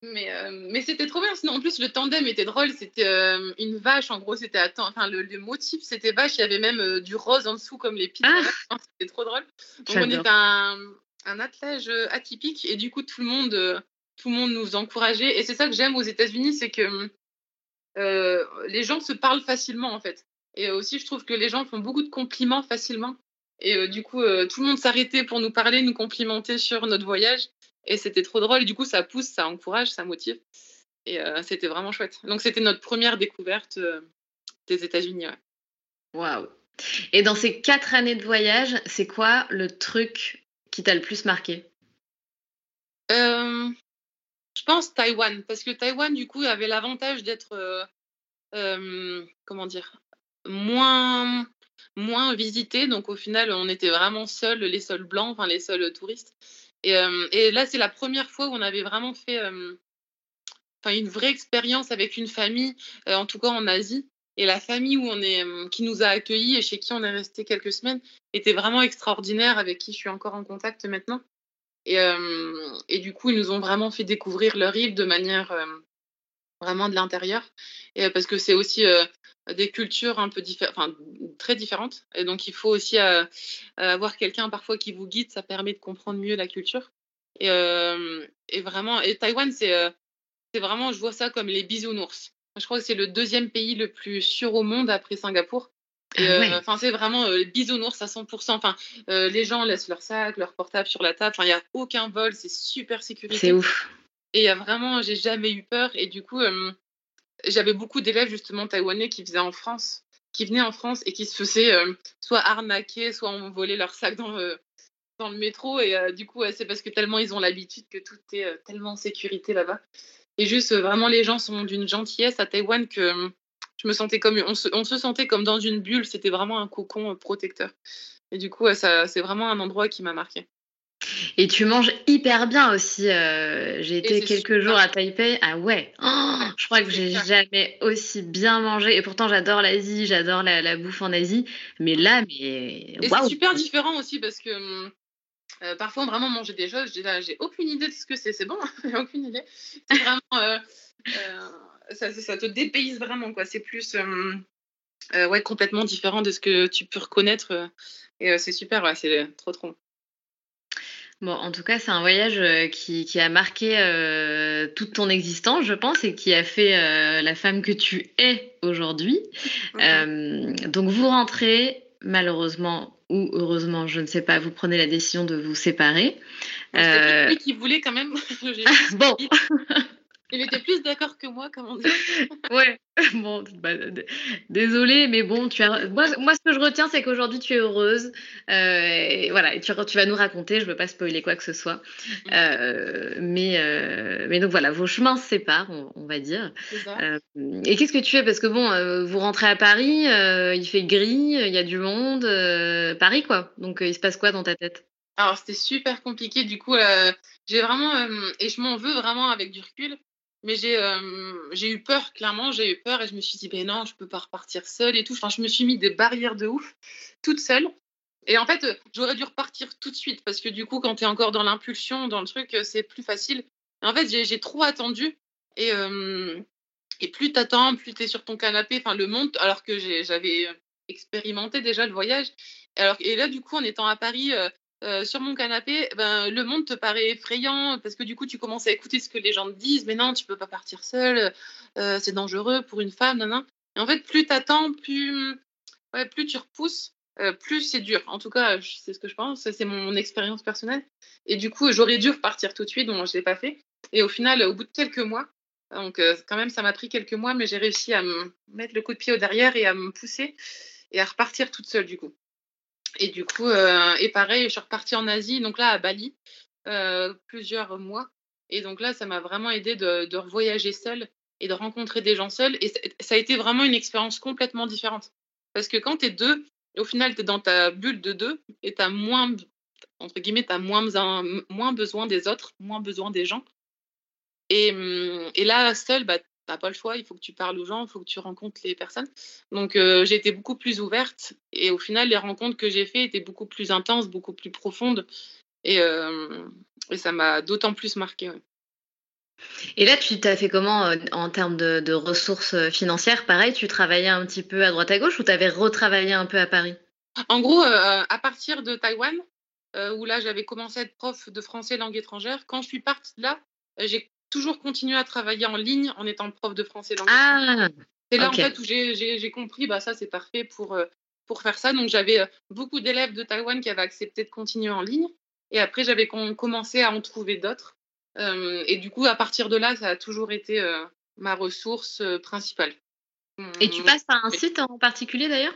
mais, euh, mais c'était trop bien. Sinon, en plus, le tandem était drôle. C'était euh, une vache. En gros, c'était enfin le, motif, c'était vache. Il y avait même euh, du rose en dessous, comme les pieds. Ah c'était trop drôle. Donc, on était un, un attelage atypique et du coup, tout le monde, tout le monde nous encourageait. Et c'est ça que j'aime aux États-Unis, c'est que les gens se parlent facilement en fait. Et aussi, je trouve que les gens font beaucoup de compliments facilement. Et du coup, tout le monde s'arrêtait pour nous parler, nous complimenter sur notre voyage. Et c'était trop drôle. Et du coup, ça pousse, ça encourage, ça motive. Et euh, c'était vraiment chouette. Donc, c'était notre première découverte euh, des États-Unis. Waouh! Et dans ces quatre années de voyage, c'est quoi le truc qui t'a le plus marqué? Euh, Je pense Taïwan. Parce que Taïwan, du coup, avait l'avantage d'être. comment dire moins, moins visité. Donc, au final, on était vraiment seuls, les seuls blancs, enfin, les seuls touristes. Et, là, c'est la première fois où on avait vraiment fait une vraie expérience avec une famille, en tout cas en Asie. Et la famille où on est, qui nous a accueillis et chez qui on est resté quelques semaines était vraiment extraordinaire, avec qui je suis encore en contact maintenant. Et, et du coup, ils nous ont vraiment fait découvrir leur île de manière vraiment de l'intérieur. Et parce que c'est aussi des cultures un peu différentes, enfin très différentes. Et donc, il faut aussi avoir quelqu'un parfois qui vous guide. Ça permet de comprendre mieux la culture. Et, et vraiment, et Taïwan, c'est c'est vraiment, je vois ça comme les bisounours. Je crois que c'est le deuxième pays le plus sûr au monde après Singapour. Ah enfin, c'est vraiment les bisounours à 100%. Enfin, les gens laissent leur sac, leur portable sur la table. Enfin, il n'y a aucun vol, c'est super sécurisé. C'est ouf. Et il y a vraiment, j'ai jamais eu peur. Et du coup, j'avais beaucoup d'élèves justement taïwanais qui faisaient en France, qui venaient en France et qui se faisaient soit arnaquer, soit on volait leur sac dans le, dans le métro. Et du coup, c'est parce que tellement ils ont l'habitude que tout est tellement en sécurité là-bas. Et juste, vraiment, les gens sont d'une gentillesse à Taïwan que je me sentais comme, on se, on se sentait comme dans une bulle. C'était vraiment un cocon protecteur. Et du coup, ça, c'est vraiment un endroit qui m'a marqué. Et tu manges hyper bien aussi. Euh, j'ai été quelques jours à Taipei. Ah ouais, oh, je crois que j'ai jamais aussi bien mangé. Et pourtant, j'adore l'Asie, j'adore la, bouffe en Asie. Mais là, mais. Et c'est super différent aussi parce que euh, parfois, vraiment manger des choses, j'ai aucune idée de ce que c'est. C'est bon, j'ai aucune idée. C'est vraiment. Euh, ça, ça, te dépayse vraiment, quoi. C'est plus. Ouais, complètement différent de ce que tu peux reconnaître. et c'est super, ouais, c'est trop, trop. Bon, en tout cas, c'est un voyage euh, qui, a marqué euh, toute ton existence, je pense, et qui a fait euh, la femme que tu es aujourd'hui. donc, vous rentrez, malheureusement ou heureusement, je ne sais pas, vous prenez la décision de vous séparer. C'était lui qui voulait quand même. bon. Il était plus d'accord que moi, comment dire. ouais, bon, bah, désolé, mais bon, tu as... moi, moi, ce que je retiens, c'est qu'aujourd'hui, tu es heureuse. Euh, et voilà, et tu, tu, vas nous raconter, je ne veux pas spoiler quoi que ce soit. Mm. Euh, mais, euh, mais donc voilà, vos chemins se séparent, on, va dire. Ça. et qu'est-ce que tu fais Parce que bon, vous rentrez à Paris, il fait gris, il y a du monde, Paris quoi. Donc il se passe quoi dans ta tête? Alors c'était super compliqué du coup j'ai vraiment et je m'en veux vraiment avec du recul mais j'ai j'ai eu peur, clairement, j'ai eu peur et je me suis dit, ben non, je peux pas repartir seule et tout. Enfin, je me suis mis des barrières de ouf, toute seule. Et en fait, j'aurais dû repartir tout de suite parce que du coup, quand tu es encore dans l'impulsion, dans le truc, c'est plus facile. En fait, j'ai trop attendu. Et, et plus tu attends, plus tu es sur ton canapé, enfin, le monde, alors que j'avais expérimenté déjà le voyage. Alors, et là, du coup, en étant à Paris, euh, sur mon canapé, ben, le monde te paraît effrayant parce que du coup, tu commences à écouter ce que les gens te disent. Mais non, tu peux pas partir seule, euh, c'est dangereux pour une femme. non Et en fait, plus tu attends, plus, ouais, plus tu repousses, euh, plus c'est dur. En tout cas, c'est ce que je pense, c'est mon expérience personnelle. Et du coup, j'aurais dû repartir tout de suite, donc je ne l'ai pas fait. Et au final, au bout de quelques mois, donc quand même, ça m'a pris quelques mois, mais j'ai réussi à me mettre le coup de pied au derrière et à me pousser et à repartir toute seule du coup. Et du coup, euh, et pareil, je suis repartie en Asie, donc là à Bali, euh, plusieurs mois. Et donc là, ça m'a vraiment aidé de, de voyager seule et de rencontrer des gens seuls. Et ça a été vraiment une expérience complètement différente. Parce que quand tu es deux, au final, tu es dans ta bulle de deux et tu as moins, entre guillemets, as moins, moins besoin des autres, moins besoin des gens. Et, hum, et là, seule, bah, n'as pas le choix, il faut que tu parles aux gens, il faut que tu rencontres les personnes. Donc euh, j'ai été beaucoup plus ouverte et au final les rencontres que j'ai faites étaient beaucoup plus intenses, beaucoup plus profondes et, euh, et ça m'a d'autant plus marqué. Et là, tu t'as fait comment euh, en termes de, ressources financières? Pareil, tu travaillais un petit peu à droite à gauche ou tu avais retravaillé un peu à Paris? En gros, à partir de Taïwan, où là j'avais commencé à être prof de français langue étrangère, quand je suis partie de là, j'ai toujours continué à travailler en ligne en étant prof de français langue ah, C'est là en fait où j'ai compris, bah ça c'est parfait pour, euh, pour faire ça. Donc j'avais euh, beaucoup d'élèves de Taïwan qui avaient accepté de continuer en ligne. Et après j'avais commencé à en trouver d'autres. Euh, et du coup, à partir de là, ça a toujours été ma ressource principale. Et tu passes par un site en particulier d'ailleurs?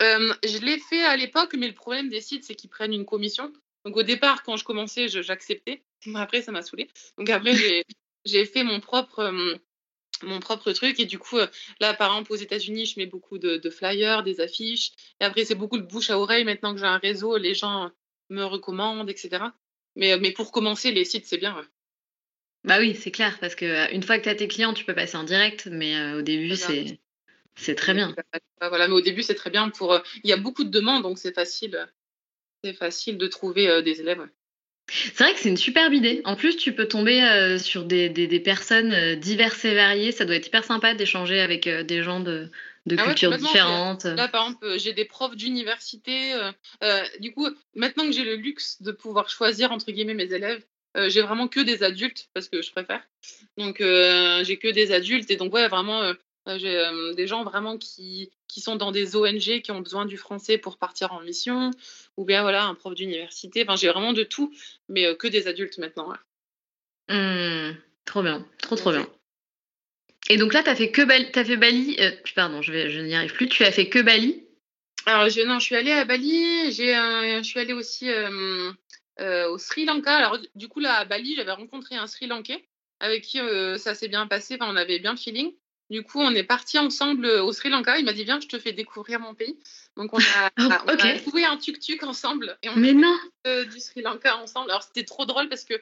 Je l'ai fait à l'époque, mais le problème des sites, c'est qu'ils prennent une commission. Donc au départ, quand je commençais, j'acceptais. Après, ça m'a saoulé. Donc après, j'ai fait mon propre, mon propre truc. Et du coup, là, par exemple, aux États-Unis, je mets beaucoup de, flyers, des affiches. Et après, c'est beaucoup de bouche à oreille. Maintenant que j'ai un réseau, les gens me recommandent, etc. Mais, mais pour commencer, les sites, c'est bien. Bah oui, c'est clair, parce que une fois que tu as tes clients, tu peux passer en direct, mais au début, c'est c'est très bien. Voilà, mais au début, c'est très bien pour. Il y a beaucoup de demandes, donc c'est facile, c'est facile de trouver des élèves. C'est vrai que c'est une superbe idée. En plus, tu peux tomber euh, sur des, des, personnes euh, diverses et variées. Ça doit être hyper sympa d'échanger avec euh, des gens de, de ah cultures différentes. Là, par exemple, j'ai des profs d'université. du coup, maintenant que j'ai le luxe de pouvoir choisir, entre guillemets, mes élèves, j'ai vraiment que des adultes parce que je préfère. Donc, j'ai que des adultes. Et donc, ouais, vraiment, j'ai des gens vraiment qui, qui sont dans des ONG qui ont besoin du français pour partir en mission, ou bien voilà, un prof d'université. Enfin, j'ai vraiment de tout, mais que des adultes maintenant. Mmh, trop bien, trop trop bien. Et donc là, tu as fait que Bali, as fait Bali euh, pardon, je, vais, je n'y arrive plus, tu as fait que Bali? Alors, je, non, je suis allée à Bali, j'ai, je suis allée aussi au Sri Lanka. Alors, du coup, là, à Bali, j'avais rencontré un Sri Lankais avec qui ça s'est bien passé, enfin, on avait bien le feeling. Du coup, on est parti ensemble euh, au Sri Lanka. Il m'a dit Viens, je te fais découvrir mon pays. Donc, on a, oh, trouvé un tuk-tuk ensemble. Et on Mais non euh, Du Sri Lanka ensemble. Alors, c'était trop drôle parce que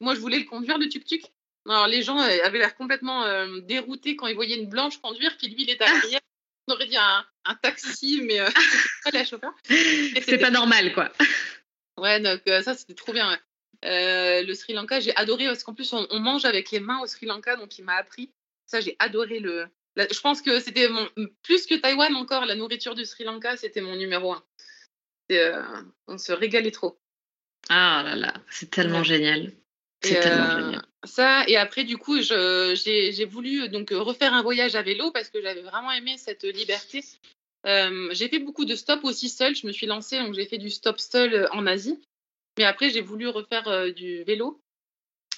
moi, je voulais le conduire, le tuk-tuk. Alors, les gens euh, avaient l'air complètement déroutés quand ils voyaient une blanche conduire. Puis lui, il était arrière. On aurait dit un, taxi, mais pas la chauffeur. C'est pas normal, quoi. Ouais, donc ça, c'était trop bien. le Sri Lanka, j'ai adoré parce qu'en plus, on, mange avec les mains au Sri Lanka. Donc, il m'a appris ça, j'ai adoré le. je pense que c'était mon... plus que Taïwan encore, la nourriture du Sri Lanka, c'était mon numéro un. Euh, on se régalait trop. Ah là là, c'est tellement génial. C'est tellement euh, génial. Ça, et après, du coup, j'ai voulu donc refaire un voyage à vélo parce que j'avais vraiment aimé cette liberté. Euh, j'ai fait beaucoup de stops aussi seul. Je me suis lancée, donc j'ai fait du stop seul en Asie. Mais après, j'ai voulu refaire du vélo.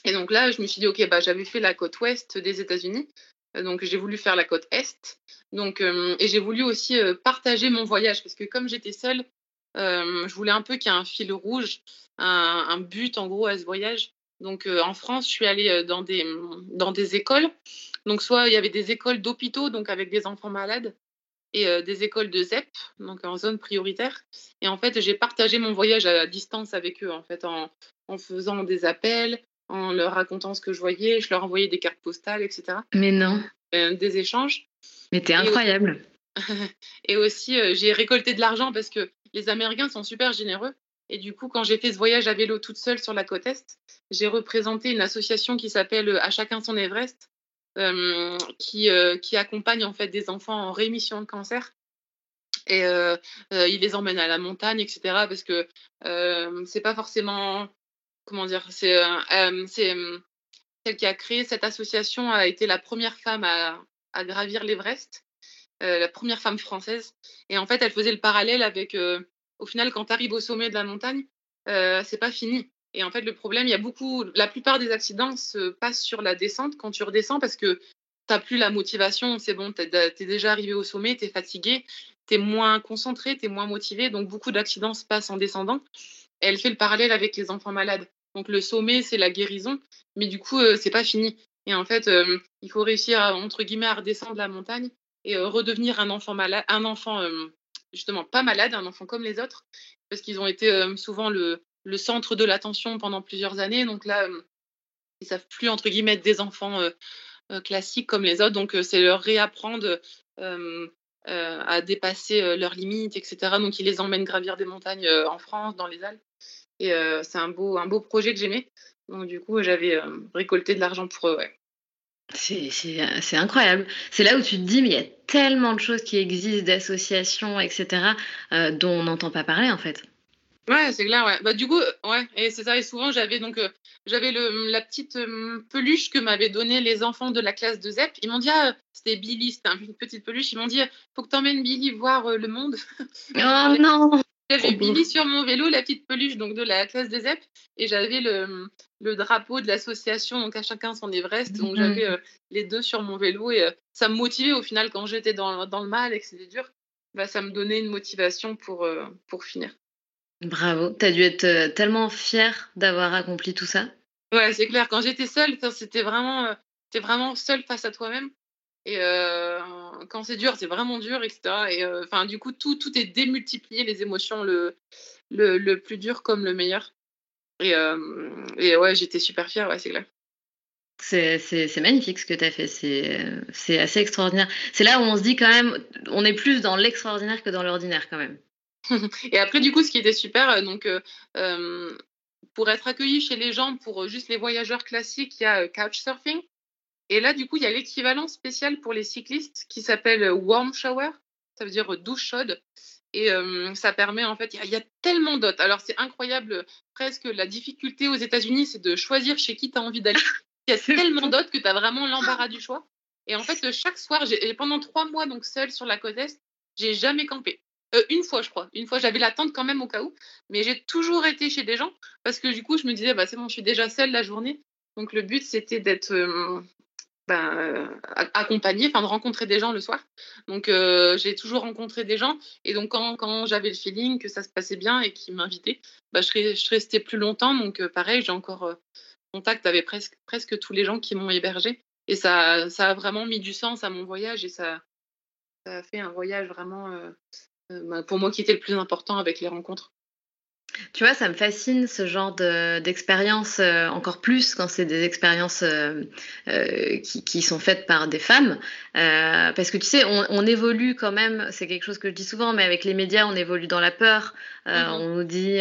Et donc là, je me suis dit, OK, bah, j'avais fait la côte ouest des États-Unis. Donc, j'ai voulu faire la côte est. Donc, et j'ai voulu aussi partager mon voyage parce que comme j'étais seule, je voulais un peu qu'il y ait un fil rouge, un, but en gros à ce voyage. Donc, en France, je suis allée dans des, dans des écoles. Donc, soit il y avait des écoles d'hôpitaux, donc avec des enfants malades, et des écoles de ZEP, donc en zone prioritaire. Et en fait, j'ai partagé mon voyage à distance avec eux, en fait, en, faisant des appels, en leur racontant ce que je voyais. Je leur envoyais des cartes postales, etc. Mais non. des échanges. Mais t'es incroyable. Et aussi, j'ai récolté de l'argent parce que les Américains sont super généreux. Et du coup, quand j'ai fait ce voyage à vélo toute seule sur la côte Est, j'ai représenté une association qui s'appelle À chacun son Everest, euh, qui, euh, qui accompagne en fait des enfants en rémission de cancer. Et euh, il les emmène à la montagne, etc. Parce que c'est pas forcément. Comment dire C'est celle qui a créé cette association a été la première femme à, gravir l'Everest, la première femme française. Et en fait, elle faisait le parallèle avec, au final, quand tu arrives au sommet de la montagne, c'est pas fini. Et en fait, le problème, il y a beaucoup, la plupart des accidents se passent sur la descente quand tu redescends parce que tu n'as plus la motivation, c'est bon, tu es, déjà arrivé au sommet, tu es fatigué, tu es moins concentré, tu es moins motivé. Donc, beaucoup d'accidents se passent en descendant. Elle fait le parallèle avec les enfants malades. Donc, le sommet, c'est la guérison, mais du coup, euh, c'est pas fini. Et en fait, euh, il faut réussir, à, entre guillemets, à redescendre la montagne et euh, redevenir un enfant malade, un enfant justement pas malade, un enfant comme les autres, parce qu'ils ont été souvent le, le centre de l'attention pendant plusieurs années. Donc là, ils savent plus, entre guillemets, être des enfants classiques comme les autres. Donc, c'est leur réapprendre à dépasser leurs limites, etc. Donc, ils les emmènent gravir des montagnes en France, dans les Alpes. Et c'est un beau, un beau projet que j'aimais. Donc, du coup, j'avais récolté de l'argent pour eux. Ouais. C'est incroyable. C'est là où tu te dis, mais il y a tellement de choses qui existent, d'associations, etc., dont on n'entend pas parler, en fait. Ouais, c'est clair, ouais. Bah, du coup, ouais, et c'est ça. Et souvent, j'avais donc, euh, j'avais la petite euh, peluche que m'avaient donné les enfants de la classe de ZEP. Ils m'ont dit, ah, c'était Billy, c'était une petite peluche. Ils m'ont dit, faut que t'emmènes Billy voir euh, le monde. Oh non! J'avais Billy sur mon vélo, la petite peluche donc de la classe des ZEP, et j'avais le, le, drapeau de l'association, donc à chacun son Everest. Donc mmh j'avais les deux sur mon vélo, et ça me motivait au final quand j'étais dans, dans, le mal et que c'était dur. Bah, ça me donnait une motivation pour, pour finir. Bravo, tu as dû être euh, tellement fière d'avoir accompli tout ça. Ouais, c'est clair. Quand j'étais seule, c'était vraiment, euh, vraiment seule face à toi-même. Et euh, quand c'est dur, c'est vraiment dur, etc. Et enfin, du coup, tout, tout est démultiplié, les émotions, le, le, le plus dur comme le meilleur. Et, et ouais, j'étais super fière, ouais, c'est clair. C'est magnifique ce que tu as fait, c'est assez extraordinaire. C'est là où on se dit quand même, on est plus dans l'extraordinaire que dans l'ordinaire quand même. et après, du coup, ce qui était super, euh, donc, euh, euh, pour être accueilli chez les gens, pour juste les voyageurs classiques, il y a Couchsurfing. Et là, du coup, il y a l'équivalent spécial pour les cyclistes qui s'appelle Warm Shower. Ça veut dire douche chaude. Et ça permet, en fait, il y, a tellement d'hôtes. Alors, c'est incroyable. Presque la difficulté aux États-Unis, c'est de choisir chez qui tu as envie d'aller. Il y a tellement d'hôtes que tu as vraiment l'embarras du choix. Et en fait, chaque soir, pendant trois mois, donc seule sur la côte Est, j'ai jamais campé. Euh, une fois, je crois. Une fois, j'avais l'attente quand même au cas où. Mais j'ai toujours été chez des gens parce que du coup, je me disais, bah, c'est bon, je suis déjà seule la journée. Donc, le but, c'était d'être euh, ben, euh, accompagnée, enfin, de rencontrer des gens le soir. Donc, j'ai toujours rencontré des gens. Et donc, quand, j'avais le feeling que ça se passait bien et qu'ils m'invitaient, bah, je, restais plus longtemps. Donc, pareil, j'ai encore contact avec presque, tous les gens qui m'ont hébergé. Et ça, a vraiment mis du sens à mon voyage et ça, a fait un voyage vraiment euh, bah, pour moi qui était le plus important avec les rencontres. Tu vois, ça me fascine ce genre d'expérience, euh, encore plus quand c'est des expériences euh, qui, sont faites par des femmes. parce que tu sais, on, évolue quand même, c'est quelque chose que je dis souvent, mais avec les médias, on évolue dans la peur. Mm-hmm. On nous dit,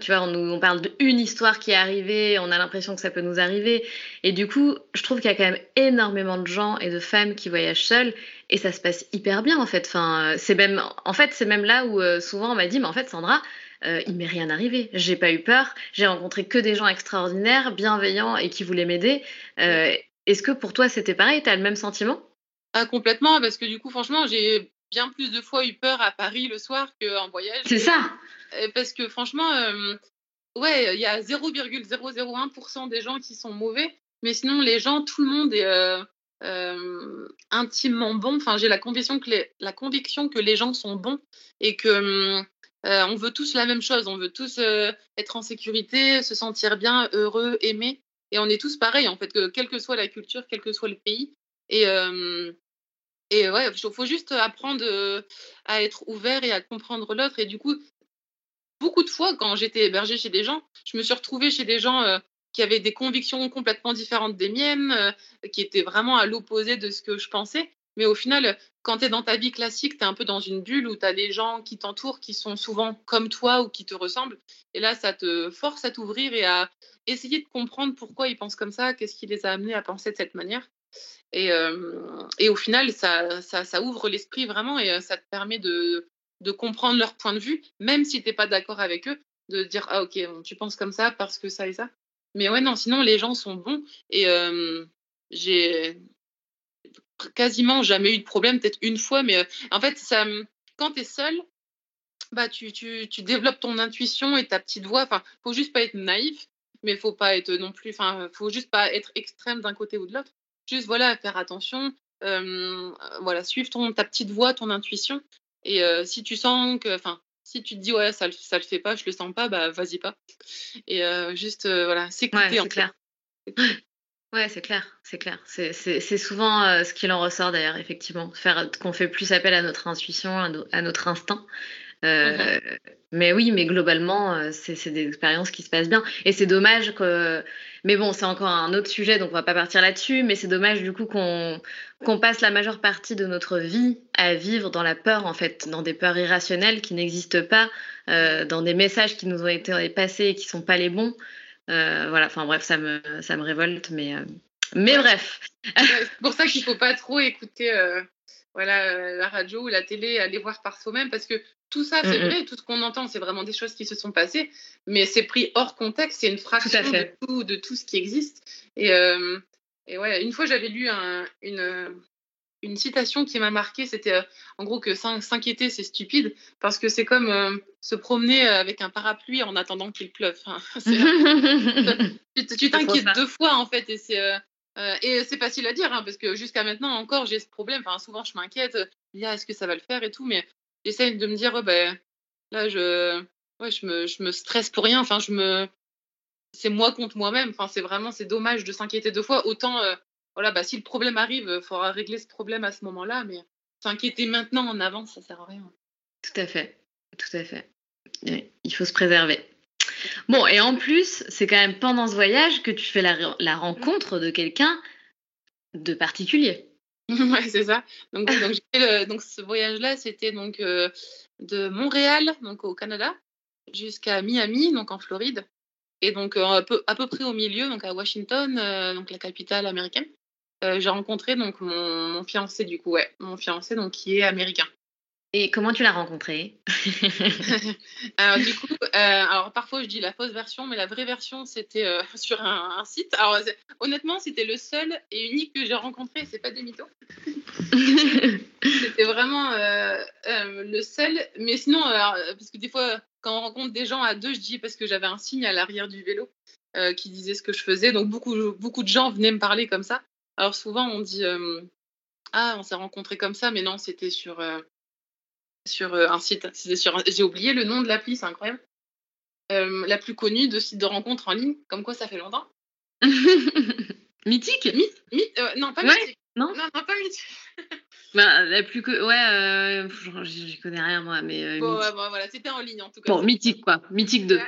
tu vois, on, nous, on parle d'une histoire qui est arrivée, on a l'impression que ça peut nous arriver. Et du coup, je trouve qu'il y a quand même énormément de gens et de femmes qui voyagent seules et ça se passe hyper bien en fait. Enfin, c'est même, en fait, c'est même là où euh, souvent on m'a dit, mais en fait, Sandra, euh, il m'est rien arrivé. J'ai pas eu peur. J'ai rencontré que des gens extraordinaires, bienveillants et qui voulaient m'aider. Euh, est-ce que pour toi c'était pareil? Tu as le même sentiment? Ah, Complètement, parce que du coup, franchement, j'ai bien plus de fois eu peur à Paris le soir qu'en voyage. C'est ça. Parce que franchement, ouais, il y a 0,001% des gens qui sont mauvais, mais sinon, les gens, tout le monde est euh, intimement bon. Enfin, j'ai la conviction, que les, la conviction que les gens sont bons et que on veut tous la même chose. On veut tous être en sécurité, se sentir bien, heureux, aimé. Et on est tous pareils, en fait, que, quelle que soit la culture, quel que soit le pays. Et, et ouais, il faut juste apprendre à être ouvert et à comprendre l'autre. Et du coup, beaucoup de fois, quand j'étais hébergée chez des gens, je me suis retrouvée chez des gens euh, qui avaient des convictions complètement différentes des miennes, euh, qui étaient vraiment à l'opposé de ce que je pensais. Mais au final, quand tu es dans ta vie classique, tu es un peu dans une bulle où tu as des gens qui t'entourent, qui sont souvent comme toi ou qui te ressemblent. Et là, ça te force à t'ouvrir et à essayer de comprendre pourquoi ils pensent comme ça, qu'est-ce qui les a amenés à penser de cette manière. Et, euh, et au final, ça, ça, ouvre l'esprit vraiment et ça te permet de, de comprendre leur point de vue, même si tu n'es pas d'accord avec eux, de dire ah ok, tu penses comme ça parce que ça et ça. Mais ouais, non, sinon les gens sont bons et j'ai quasiment jamais eu de problème, peut-être une fois, mais en fait, ça, quand tu es seul, bah, tu, tu, tu, développes ton intuition et ta petite voix. Enfin, faut juste pas être naïf, mais faut pas être non plus. Enfin, faut juste pas être extrême d'un côté ou de l'autre. Juste voilà, faire attention. voilà, suivre ton, ta petite voix, ton intuition. Et si tu sens que, enfin, si tu te dis ouais, ça, ça le fait pas, je le sens pas, bah vas-y pas. Et juste, voilà, s'écouter ouais, clair. Ouais, c'est clair, c'est clair. C'est souvent ce qu'il en ressort d'ailleurs, effectivement, faire qu'on fait plus appel à notre intuition, à notre instinct. Euh, mais oui, mais globalement, euh, c'est des expériences qui se passent bien. Et c'est dommage que. Mais bon, c'est encore un autre sujet, donc on va pas partir là-dessus. Mais c'est dommage du coup qu'on passe la majeure partie de notre vie à vivre dans la peur, en fait, dans des peurs irrationnelles qui n'existent pas, euh, dans des messages qui nous ont été passés et qui sont pas les bons. Voilà, enfin bref, ça me, ça me révolte, mais, mais bref. c'est pour ça qu'il faut pas trop écouter voilà, la radio ou la télé, aller voir par soi-même, parce que tout ça, c'est vrai, tout ce qu'on entend, c'est vraiment des choses qui se sont passées, mais c'est pris hors contexte, c'est une fraction de, tout, de tout ce qui existe. Et, euh, et ouais, une fois, j'avais lu une, une citation qui m'a marqué, c'était euh, en gros que s'inquiéter, c'est stupide, parce que c'est comme euh, se promener avec un parapluie en attendant qu'il pleuve. tu t'inquiètes deux fois, en fait, et c'est... et c'est facile à dire, hein, parce que jusqu'à maintenant encore, j'ai ce problème. Enfin, souvent, je m'inquiète. Ah, est-ce que ça va le faire et tout, mais j'essaye de me dire, ben, là, je, ouais, je, me, je me stresse pour rien. Enfin, je me, c'est moi contre moi-même. Enfin, c'est vraiment, c'est dommage de s'inquiéter deux fois. Autant, euh, voilà, bah, si le problème arrive, il faudra régler ce problème à ce moment-là. Mais s'inquiéter maintenant en avance, ça sert à rien. Tout à fait, tout à fait. Il faut se préserver. Bon, et en plus, c'est quand même pendant ce voyage que tu fais la, la rencontre de quelqu'un de particulier. ouais, c'est ça. Donc, donc, ce voyage-là, c'était donc euh, de Montréal, donc au Canada, jusqu'à Miami, donc en Floride, et donc euh, à, peu, à peu près au milieu, donc à Washington, euh, donc la capitale américaine. J'ai rencontré donc mon, mon, fiancé du coup, ouais, mon fiancé donc qui est américain. Et comment tu l'as rencontré? Alors du coup, euh, alors parfois je dis la fausse version, mais la vraie version c'était euh, sur un, site. Alors honnêtement, c'était le seul et unique que j'ai rencontré. C'est pas des mythos. c'était vraiment euh, le seul. Mais sinon, parce que des fois, quand on rencontre des gens à deux, je dis parce que j'avais un signe à l'arrière du vélo qui disait ce que je faisais. Donc beaucoup, beaucoup de gens venaient me parler comme ça. Alors souvent on dit ah on s'est rencontrés comme ça, mais non, c'était sur sur euh, un site. sur J'ai oublié le nom de l'appli, c'est incroyable. Euh, la plus connue de site de rencontres en ligne, comme quoi ça fait longtemps. mythique euh, Non, pas mythique. Non, non, non, pas mythique. bah, la plus que. Ouais, je connais rien moi, mais. bon, ouais, bon, voilà, c'était en ligne en tout cas. Bon, mythique quoi, mythique 2.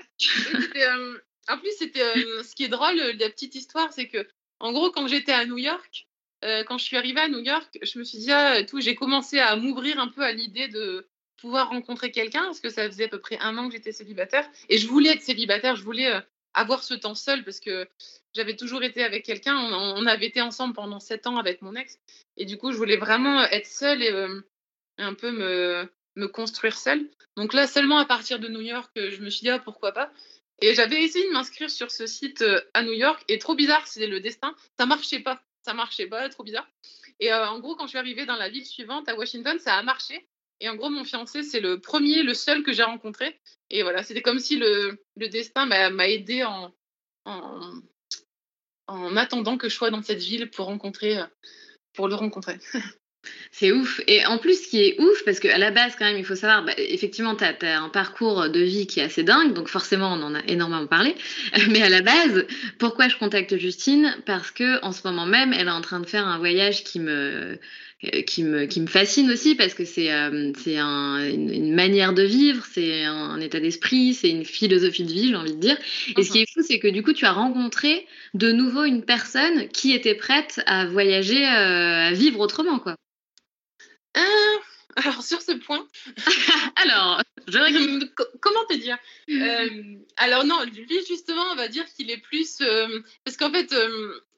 en plus, c'était. ce qui est drôle, la petite histoire, c'est que, en gros, quand j'étais à New York, euh, quand je suis arrivée à New York, je me suis dit, ah, tout, j'ai commencé à m'ouvrir un peu à l'idée de pouvoir rencontrer quelqu'un, parce que ça faisait à peu près un an que j'étais célibataire. Et je voulais être célibataire, je voulais euh, avoir ce temps seul, parce que j'avais toujours été avec quelqu'un. On, avait été ensemble pendant sept ans avec mon ex. Et du coup, je voulais vraiment être seule et euh, un peu me, me construire seule. Donc là, seulement à partir de New York, je me suis dit, ah, pourquoi pas? Et j'avais essayé de m'inscrire sur ce site à New York, et trop bizarre, c'est le destin, ça marchait pas ça marchait pas, trop bizarre. Et euh, en gros, quand je suis arrivée dans la ville suivante, à Washington, ça a marché. Et en gros, mon fiancé, c'est le premier, le seul que j'ai rencontré. Et voilà, c'était comme si le, destin m'a aidé en, en, en, attendant que je sois dans cette ville pour rencontrer, pour le rencontrer. C'est ouf. Et en plus, ce qui est ouf, parce qu'à la base, quand même, il faut savoir, bah, effectivement, tu as, un parcours de vie qui est assez dingue, donc forcément, on en a énormément parlé. Mais à la base, pourquoi je contacte Justine? Parce que en ce moment même, elle est en train de faire un voyage qui me, qui me, qui me fascine aussi parce que c'est euh, une, manière de vivre, c'est un, état d'esprit, c'est une philosophie de vie, j'ai envie de dire. Et ce qui est fou, c'est que du coup, tu as rencontré de nouveau une personne qui était prête à voyager, euh, à vivre autrement, quoi. Alors sur ce point, alors je comment te dire? Alors non, lui justement, on va dire qu'il est plus parce qu'en fait,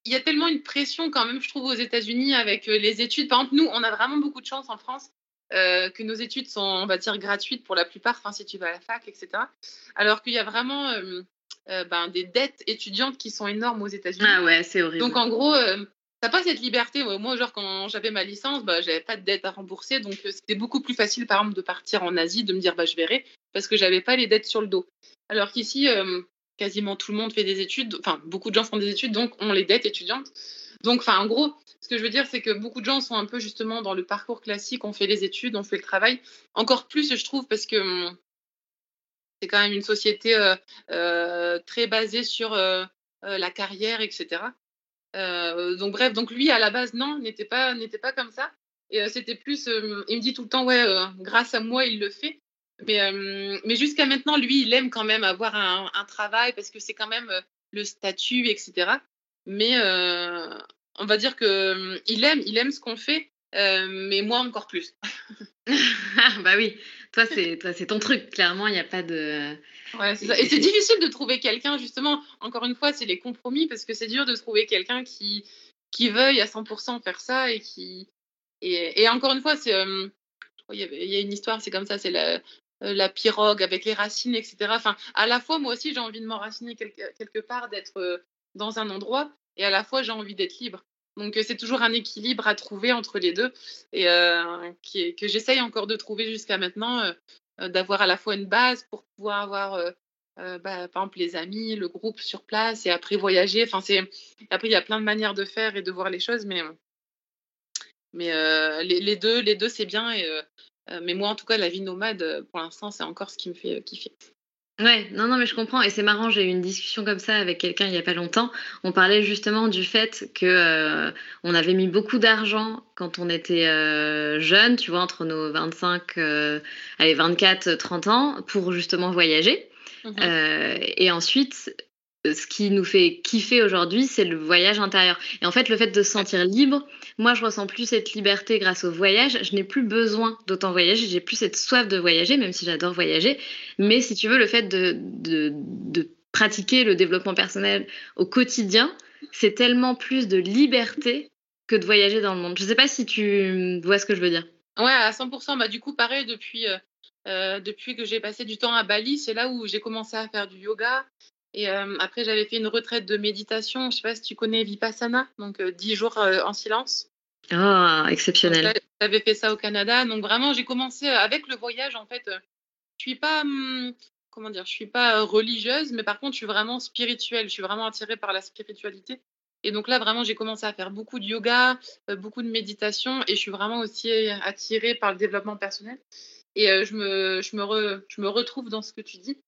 il y a tellement une pression quand même, je trouve, aux États-Unis avec euh, les études. Par exemple, nous, on a vraiment beaucoup de chance en France euh, que nos études sont, on va dire, gratuites pour la plupart, enfin, si tu vas à la fac, etc. Alors qu'il y a vraiment euh, ben, des dettes étudiantes qui sont énormes aux États-Unis. Ah ouais, c'est horrible. Donc en gros, t'as pas cette liberté. Moi, genre, quand j'avais ma licence, bah, j'avais pas de dette à rembourser. Donc, c'était beaucoup plus facile, par exemple, de partir en Asie, de me dire, bah, je verrai, parce que j'avais pas les dettes sur le dos. Alors qu'ici, quasiment tout le monde fait des études, enfin beaucoup de gens font des études, donc ont les dettes étudiantes. Donc, enfin, en gros, ce que je veux dire, c'est que beaucoup de gens sont un peu justement dans le parcours classique, on fait les études, on fait le travail. Encore plus, je trouve, parce que hum, c'est quand même une société euh, euh, très basée sur euh, la carrière, etc. donc bref, donc lui à la base non, n'était pas n'était pas comme ça. Et c'était plus, il me dit tout le temps ouais, grâce à moi il le fait. Mais, euh, mais jusqu'à maintenant, lui, il aime quand même avoir un, un travail parce que c'est quand même euh, le statut, etc. Mais euh, on va dire que il aime, il aime ce qu'on fait, mais moi encore plus. bah oui, toi c'est toi c'est ton truc. Clairement, il n'y a pas de. Ouais, c'est ça. Et c'est difficile de trouver quelqu'un justement. Encore une fois, c'est les compromis parce que c'est dur de trouver quelqu'un qui qui veuille à 100% faire ça et qui et, et encore une fois, c'est il y, a une histoire, c'est comme ça, c'est la, euh, la pirogue avec les racines, etc. Enfin, à la fois, moi aussi, j'ai envie de m'enraciner quelque, quelque part, d'être euh, dans un endroit, et à la fois, j'ai envie d'être libre. Donc, euh, c'est toujours un équilibre à trouver entre les deux, et qui que j'essaye encore de trouver jusqu'à maintenant, d'avoir à la fois une base pour pouvoir avoir, bah, par exemple, les amis, le groupe sur place, et après voyager. Enfin, c'est après, il y a plein de manières de faire et de voir les choses, mais les, deux, les deux, c'est bien. Euh, mais moi, en tout cas, la vie nomade, euh, pour l'instant, c'est encore ce qui me fait euh, kiffer. Ouais, non, non, mais je comprends. Et c'est marrant, j'ai eu une discussion comme ça avec quelqu'un il n'y a pas longtemps. On parlait justement du fait que on avait mis beaucoup d'argent quand on était jeune, tu vois, entre nos 25, allez, 24, 30 ans, pour justement voyager. Mmh et ensuite, ce qui nous fait kiffer aujourd'hui, c'est le voyage intérieur. Et en fait, le fait de se sentir libre, moi, je ressens plus cette liberté grâce au voyage. Je n'ai plus besoin d'autant voyager. J'ai plus cette soif de voyager, même si j'adore voyager. Mais si tu veux, le fait de, pratiquer le développement personnel au quotidien, c'est tellement plus de liberté que de voyager dans le monde. Je ne sais pas si tu vois ce que je veux dire. Ouais, à 100%. Bah, du coup, pareil, euh, euh, depuis que j'ai passé du temps à Bali, c'est là où j'ai commencé à faire du yoga. Et après, j'avais fait une retraite de méditation. Je ne sais pas si tu connais Vipassana, donc 10 jours en silence. Ah, exceptionnel. J'avais fait ça au Canada. Donc vraiment, j'ai commencé avec le voyage. En fait, je suis pas, mmh, comment dire, je suis pas religieuse, mais par contre, je suis vraiment spirituelle. Je suis vraiment attirée par la spiritualité. Et donc là, vraiment, j'ai commencé à faire beaucoup de yoga, beaucoup de méditation, et je suis vraiment aussi attirée par le développement personnel. Et je, me, je, me je me retrouve dans ce que tu dis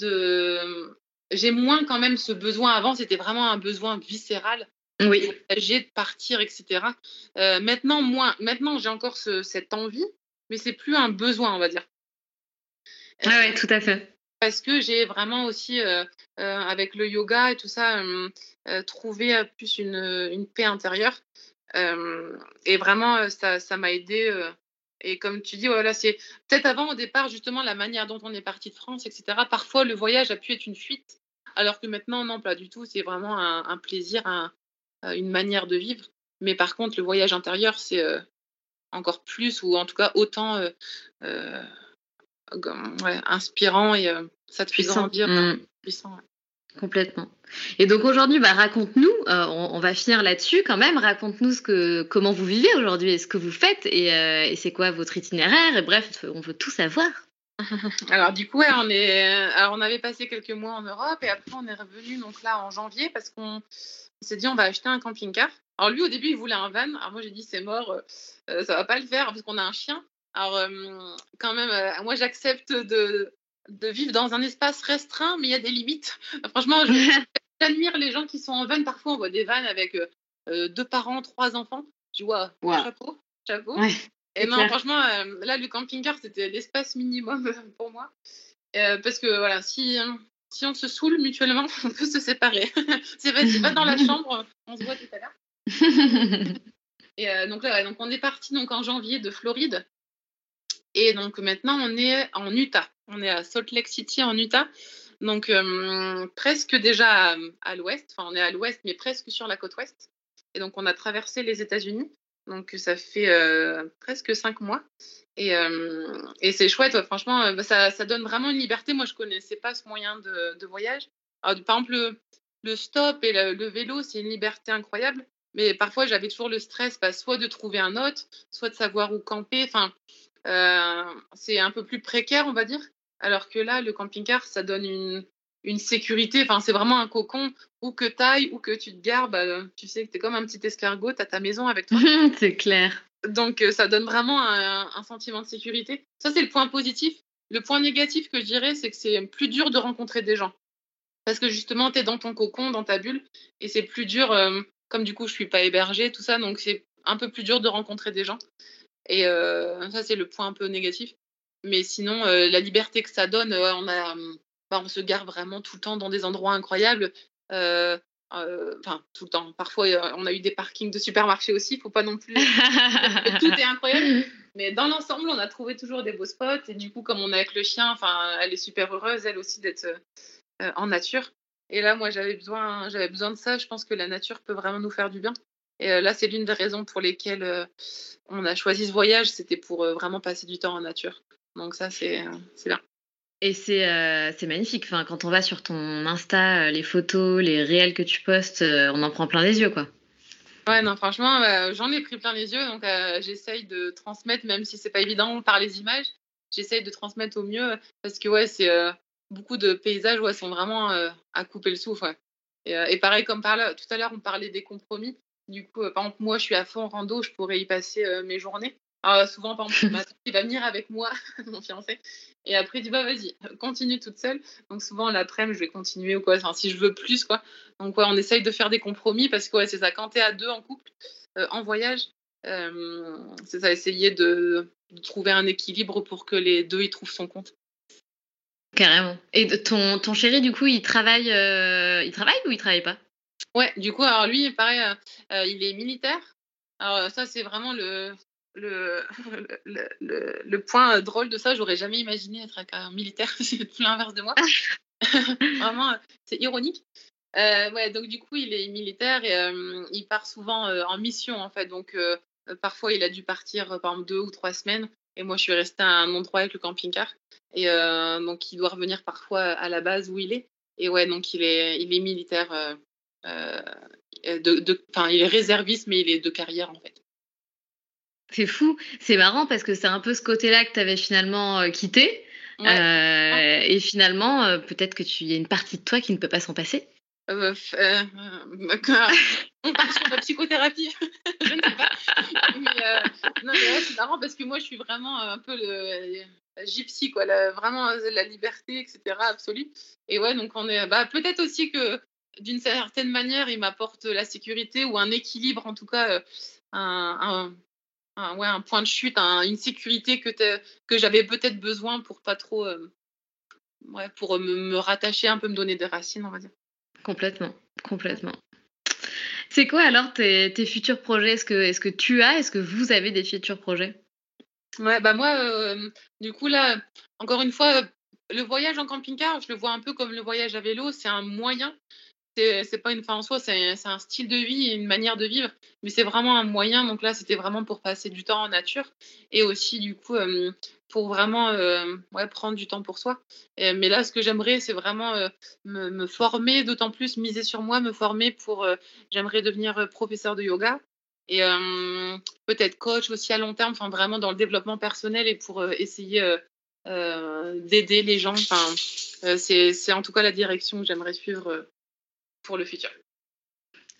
de j'ai moins quand même ce besoin. Avant, c'était vraiment un besoin viscéral. Oui. De partir, etc. Euh, maintenant, moins. Maintenant, j'ai encore cette envie, mais c'est plus un besoin, on va dire. Ah oui, tout à fait. Parce que j'ai vraiment aussi, euh, euh, avec le yoga et tout ça, trouvé plus une, une, paix intérieure. et vraiment, ça m'a aidé. Et comme tu dis, voilà, c'est peut-être avant au départ, justement, la manière dont on est parti de France, etc. Parfois, le voyage a pu être une fuite, alors que maintenant, non, pas du tout. C'est vraiment un, plaisir, une manière de vivre. Mais par contre, le voyage intérieur, c'est euh, encore plus, ou en tout cas autant euh, euh, inspirant et ça te fait grandir. Mmh. Puissant, Complètement. Et donc aujourd'hui, bah, raconte-nous, euh, on, va finir là-dessus quand même, raconte-nous comment vous vivez aujourd'hui et ce que vous faites et, euh, c'est quoi votre itinéraire et bref, on veut tout savoir. alors du coup, on, est, alors, on avait passé quelques mois en Europe et après on est revenu donc là en janvier parce qu'on s'est dit on va acheter un camping-car. Alors lui au début il voulait un van, alors moi j'ai dit c'est mort, euh, ça va pas le faire parce qu'on a un chien. Alors quand même, moi j'accepte de, de vivre dans un espace restreint, mais il y a des limites. Franchement, j'admire les gens qui sont en van. Parfois, on voit des vannes avec euh, euh, deux parents, trois enfants. Tu vois, chapeau, chapeau. Et non, franchement, euh, là, le camping-car, c'était l'espace minimum pour moi. parce que voilà, si, si on se saoule mutuellement, on peut se séparer. c'est pas, pas dans la chambre, on se voit tout à l'heure. Et donc là, donc on est parti donc en janvier de Floride. Et donc maintenant, on est en Utah. On est à Salt Lake City en Utah. Donc euh, presque déjà à, l'ouest. Enfin, on est à l'ouest, mais presque sur la côte ouest. Et donc on a traversé les États-Unis. Donc ça fait euh, presque cinq mois. Et, euh, c'est chouette, franchement, bah, ça, donne vraiment une liberté. Moi, je connaissais pas ce moyen de, voyage. par exemple, le, stop et le, vélo, c'est une liberté incroyable. Mais parfois, j'avais toujours le stress, bah, soit de trouver un hôte, soit de savoir où camper. Enfin, c'est un peu plus précaire, on va dire. Alors que là, le camping-car, ça donne une, une sécurité. Enfin, c'est vraiment un cocon où que ailles, où que tu te gares, bah, tu sais que tu es comme un petit escargot, tu as ta maison avec toi. c'est clair. Donc, euh, ça donne vraiment un, un, sentiment de sécurité. Ça, c'est le point positif. Le point négatif que je dirais, c'est que c'est plus dur de rencontrer des gens. Parce que justement, tu es dans ton cocon, dans ta bulle, et c'est plus dur, euh, comme du coup, je suis pas hébergée, tout ça, donc c'est un peu plus dur de rencontrer des gens. Et euh, ça, c'est le point un peu négatif. Mais sinon, euh, la liberté que ça donne, on, a, bah, on se gare vraiment tout le temps dans des endroits incroyables. Euh, enfin, tout le temps. Parfois, on a eu des parkings de supermarchés aussi. Il faut pas non plus. tout est incroyable. Mais dans l'ensemble, on a trouvé toujours des beaux spots. Et du coup, comme on est avec le chien, enfin, elle est super heureuse, elle aussi, d'être en nature. Et là, moi, j'avais besoin, j'avais besoin de ça. Je pense que la nature peut vraiment nous faire du bien. Et là, c'est l'une des raisons pour lesquelles on a choisi ce voyage. C'était pour vraiment passer du temps en nature. Donc ça, c'est bien. Et c'est magnifique. Enfin, quand on va sur ton Insta, les photos, les réels que tu postes, on en prend plein les yeux, quoi. Ouais, non, franchement, j'en ai pris plein les yeux. Donc, j'essaye de transmettre, même si c'est pas évident par les images, j'essaye de transmettre au mieux parce que, ouais, c'est beaucoup de paysages ouais, sont vraiment à couper le souffle. Et, et, pareil, comme par là, tout à l'heure, on parlait des compromis. Du coup, euh, par exemple, moi, je suis à fond rando, je pourrais y passer euh, mes journées. Alors, souvent, par exemple, ma il va venir avec moi, mon fiancé, et après, il dit, bah, vas-y, continue toute seule. Donc, souvent, l'après-midi, je vais continuer ou quoi, enfin, si je veux plus, quoi. Donc, ouais, on essaye de faire des compromis parce que, ouais, c'est ça, quand tu es à deux en couple, euh, en voyage, c'est ça, essayer de, trouver un équilibre pour que les deux y trouvent son compte. Carrément. Et ton, ton chéri, du coup, il travaille, il travaille ou il travaille pas? Ouais, du coup, alors lui, pareil, euh, euh, il est militaire. Alors ça, c'est vraiment le, le, le, le, point drôle de ça. J'aurais jamais imaginé être un militaire. c'est tout l'inverse de moi. vraiment, c'est ironique. Euh, ouais, donc du coup, il est militaire et il part souvent en mission, en fait. Donc, parfois, il a dû partir, par exemple, deux ou trois semaines. Et moi, je suis restée à un endroit avec le camping-car. Et donc, il doit revenir parfois à la base où il est. Et ouais, donc, il est, il est militaire euh, de, il est réserviste, mais il est de carrière en fait. C'est fou, c'est marrant parce que c'est un peu ce côté-là que tu avais finalement euh, quitté. Euh, et finalement, peut-être que tu y a une partie de toi qui ne peut pas s'en passer. on passe sur la psychothérapie, je ne sais pas. non, mais c'est marrant parce que moi, je suis vraiment un peu le, gypsy, quoi, vraiment la liberté, etc., absolue. Et ouais, donc on est, bah, peut-être aussi que d'une certaine manière, il m'apporte la sécurité ou un équilibre, en tout cas, euh, un, ouais, un point de chute, une sécurité que, que j'avais peut-être besoin pour pas trop, euh, ouais, pour me, rattacher un peu, me donner des racines, on va dire. Complètement, complètement. C'est quoi alors tes, tes futurs projets? Est-ce que, est que tu as, est-ce que vous avez des futurs projets? Ouais, bah moi, euh, du coup, là, encore une fois, le voyage en camping-car, je le vois un peu comme le voyage à vélo, c'est un moyen c'est pas une fin en soi, c'est un style de vie, une manière de vivre, mais c'est vraiment un moyen. Donc là, c'était vraiment pour passer du temps en nature et aussi, du coup, pour vraiment ouais, prendre du temps pour soi. mais là, ce que j'aimerais, c'est vraiment me, me, former, d'autant plus miser sur moi, me former pour. j'aimerais devenir professeur de yoga et peut-être coach aussi à long terme, enfin vraiment dans le développement personnel et pour essayer d'aider les gens. Enfin, c'est en tout cas la direction que j'aimerais suivre pour le futur.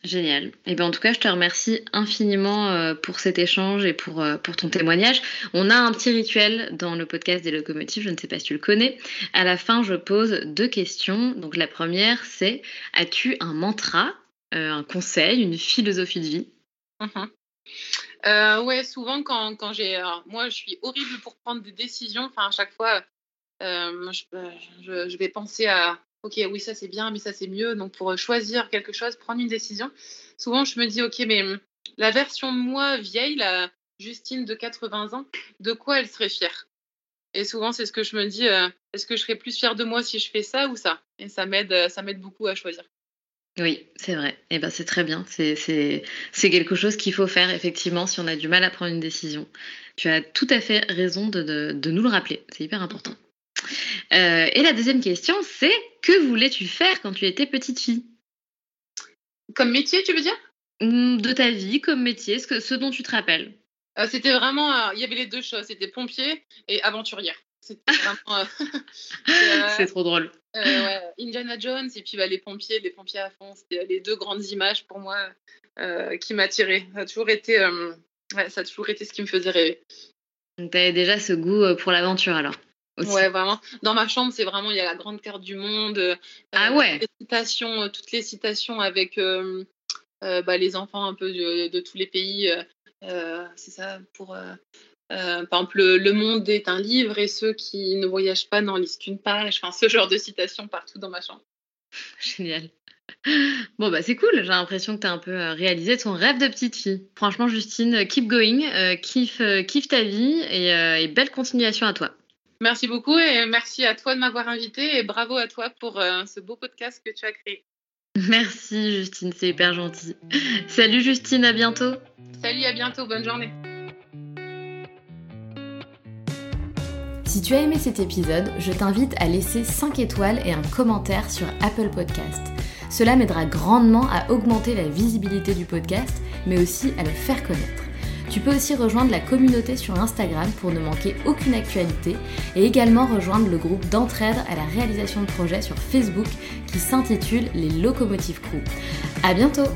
Génial. Et eh ben en tout cas, je te remercie infiniment pour cet échange et pour, pour ton témoignage. On a un petit rituel dans le podcast des locomotives, je ne sais pas si tu le connais. À la fin, je pose deux questions. Donc la première, c'est as-tu un mantra, un conseil, une philosophie de vie? Mmh euh, ouais, souvent quand, quand j'ai. Moi, je suis horrible pour prendre des décisions. Enfin, à chaque fois, euh, euh, je, je, vais penser à OK, oui, ça c'est bien, mais ça c'est mieux. Donc, pour choisir quelque chose, prendre une décision, souvent je me dis OK, mais mmh, la version de moi vieille, la Justine de 80 ans, de quoi elle serait fière? Et souvent, c'est ce que je me dis est-ce que je serais plus fière de moi si je fais ça ou ça? Et ça m'aide, ça m'aide beaucoup à choisir. Oui, c'est vrai. Et eh ben c'est très bien. C'est quelque chose qu'il faut faire effectivement si on a du mal à prendre une décision. Tu as tout à fait raison de, de, nous le rappeler. C'est hyper important. Euh, et la deuxième question, c'est que voulais-tu faire quand tu étais petite fille? Comme métier, tu veux dire? Mmh, De ta vie, comme métier, ce, que, ce dont tu te rappelles. Euh, c'était vraiment, euh, il y avait les deux choses. C'était pompier et aventurière. c'est trop drôle. Euh, Indiana Jones et puis bah, les pompiers, les pompiers à fond, c'était les deux grandes images pour moi euh, qui m'attiraient. Ça a toujours été, euh, ça a toujours été ce qui me faisait rêver. Donc tu avais déjà ce goût pour l'aventure alors? Ouais, vraiment. Dans ma chambre, c'est vraiment il y a la grande carte du monde. ah ouais. Les citations, toutes les citations avec bah, les enfants un peu de, de tous les pays. c'est ça pour euh, par exemple, le, Monde est un livre et ceux qui ne voyagent pas n'en lisent qu'une page. Enfin, ce genre de citation partout dans ma chambre. Génial. Bon, bah c'est cool. J'ai l'impression que tu as un peu euh, réalisé ton rêve de petite fille. Franchement, Justine, euh, keep going. kiffe, kiffe ta vie et, belle continuation à toi. Merci beaucoup et merci à toi de m'avoir invité et bravo à toi pour ce beau podcast que tu as créé. Merci Justine, c'est hyper gentil. Salut Justine, à bientôt. Salut, à bientôt, bonne journée. Si tu as aimé cet épisode, je t'invite à laisser 5 étoiles et un commentaire sur Apple Podcast. Cela m'aidera grandement à augmenter la visibilité du podcast, mais aussi à le faire connaître. Tu peux aussi rejoindre la communauté sur Instagram pour ne manquer aucune actualité et également rejoindre le groupe d'entraide à la réalisation de projets sur Facebook qui s'intitule Les Locomotives Crew. À bientôt!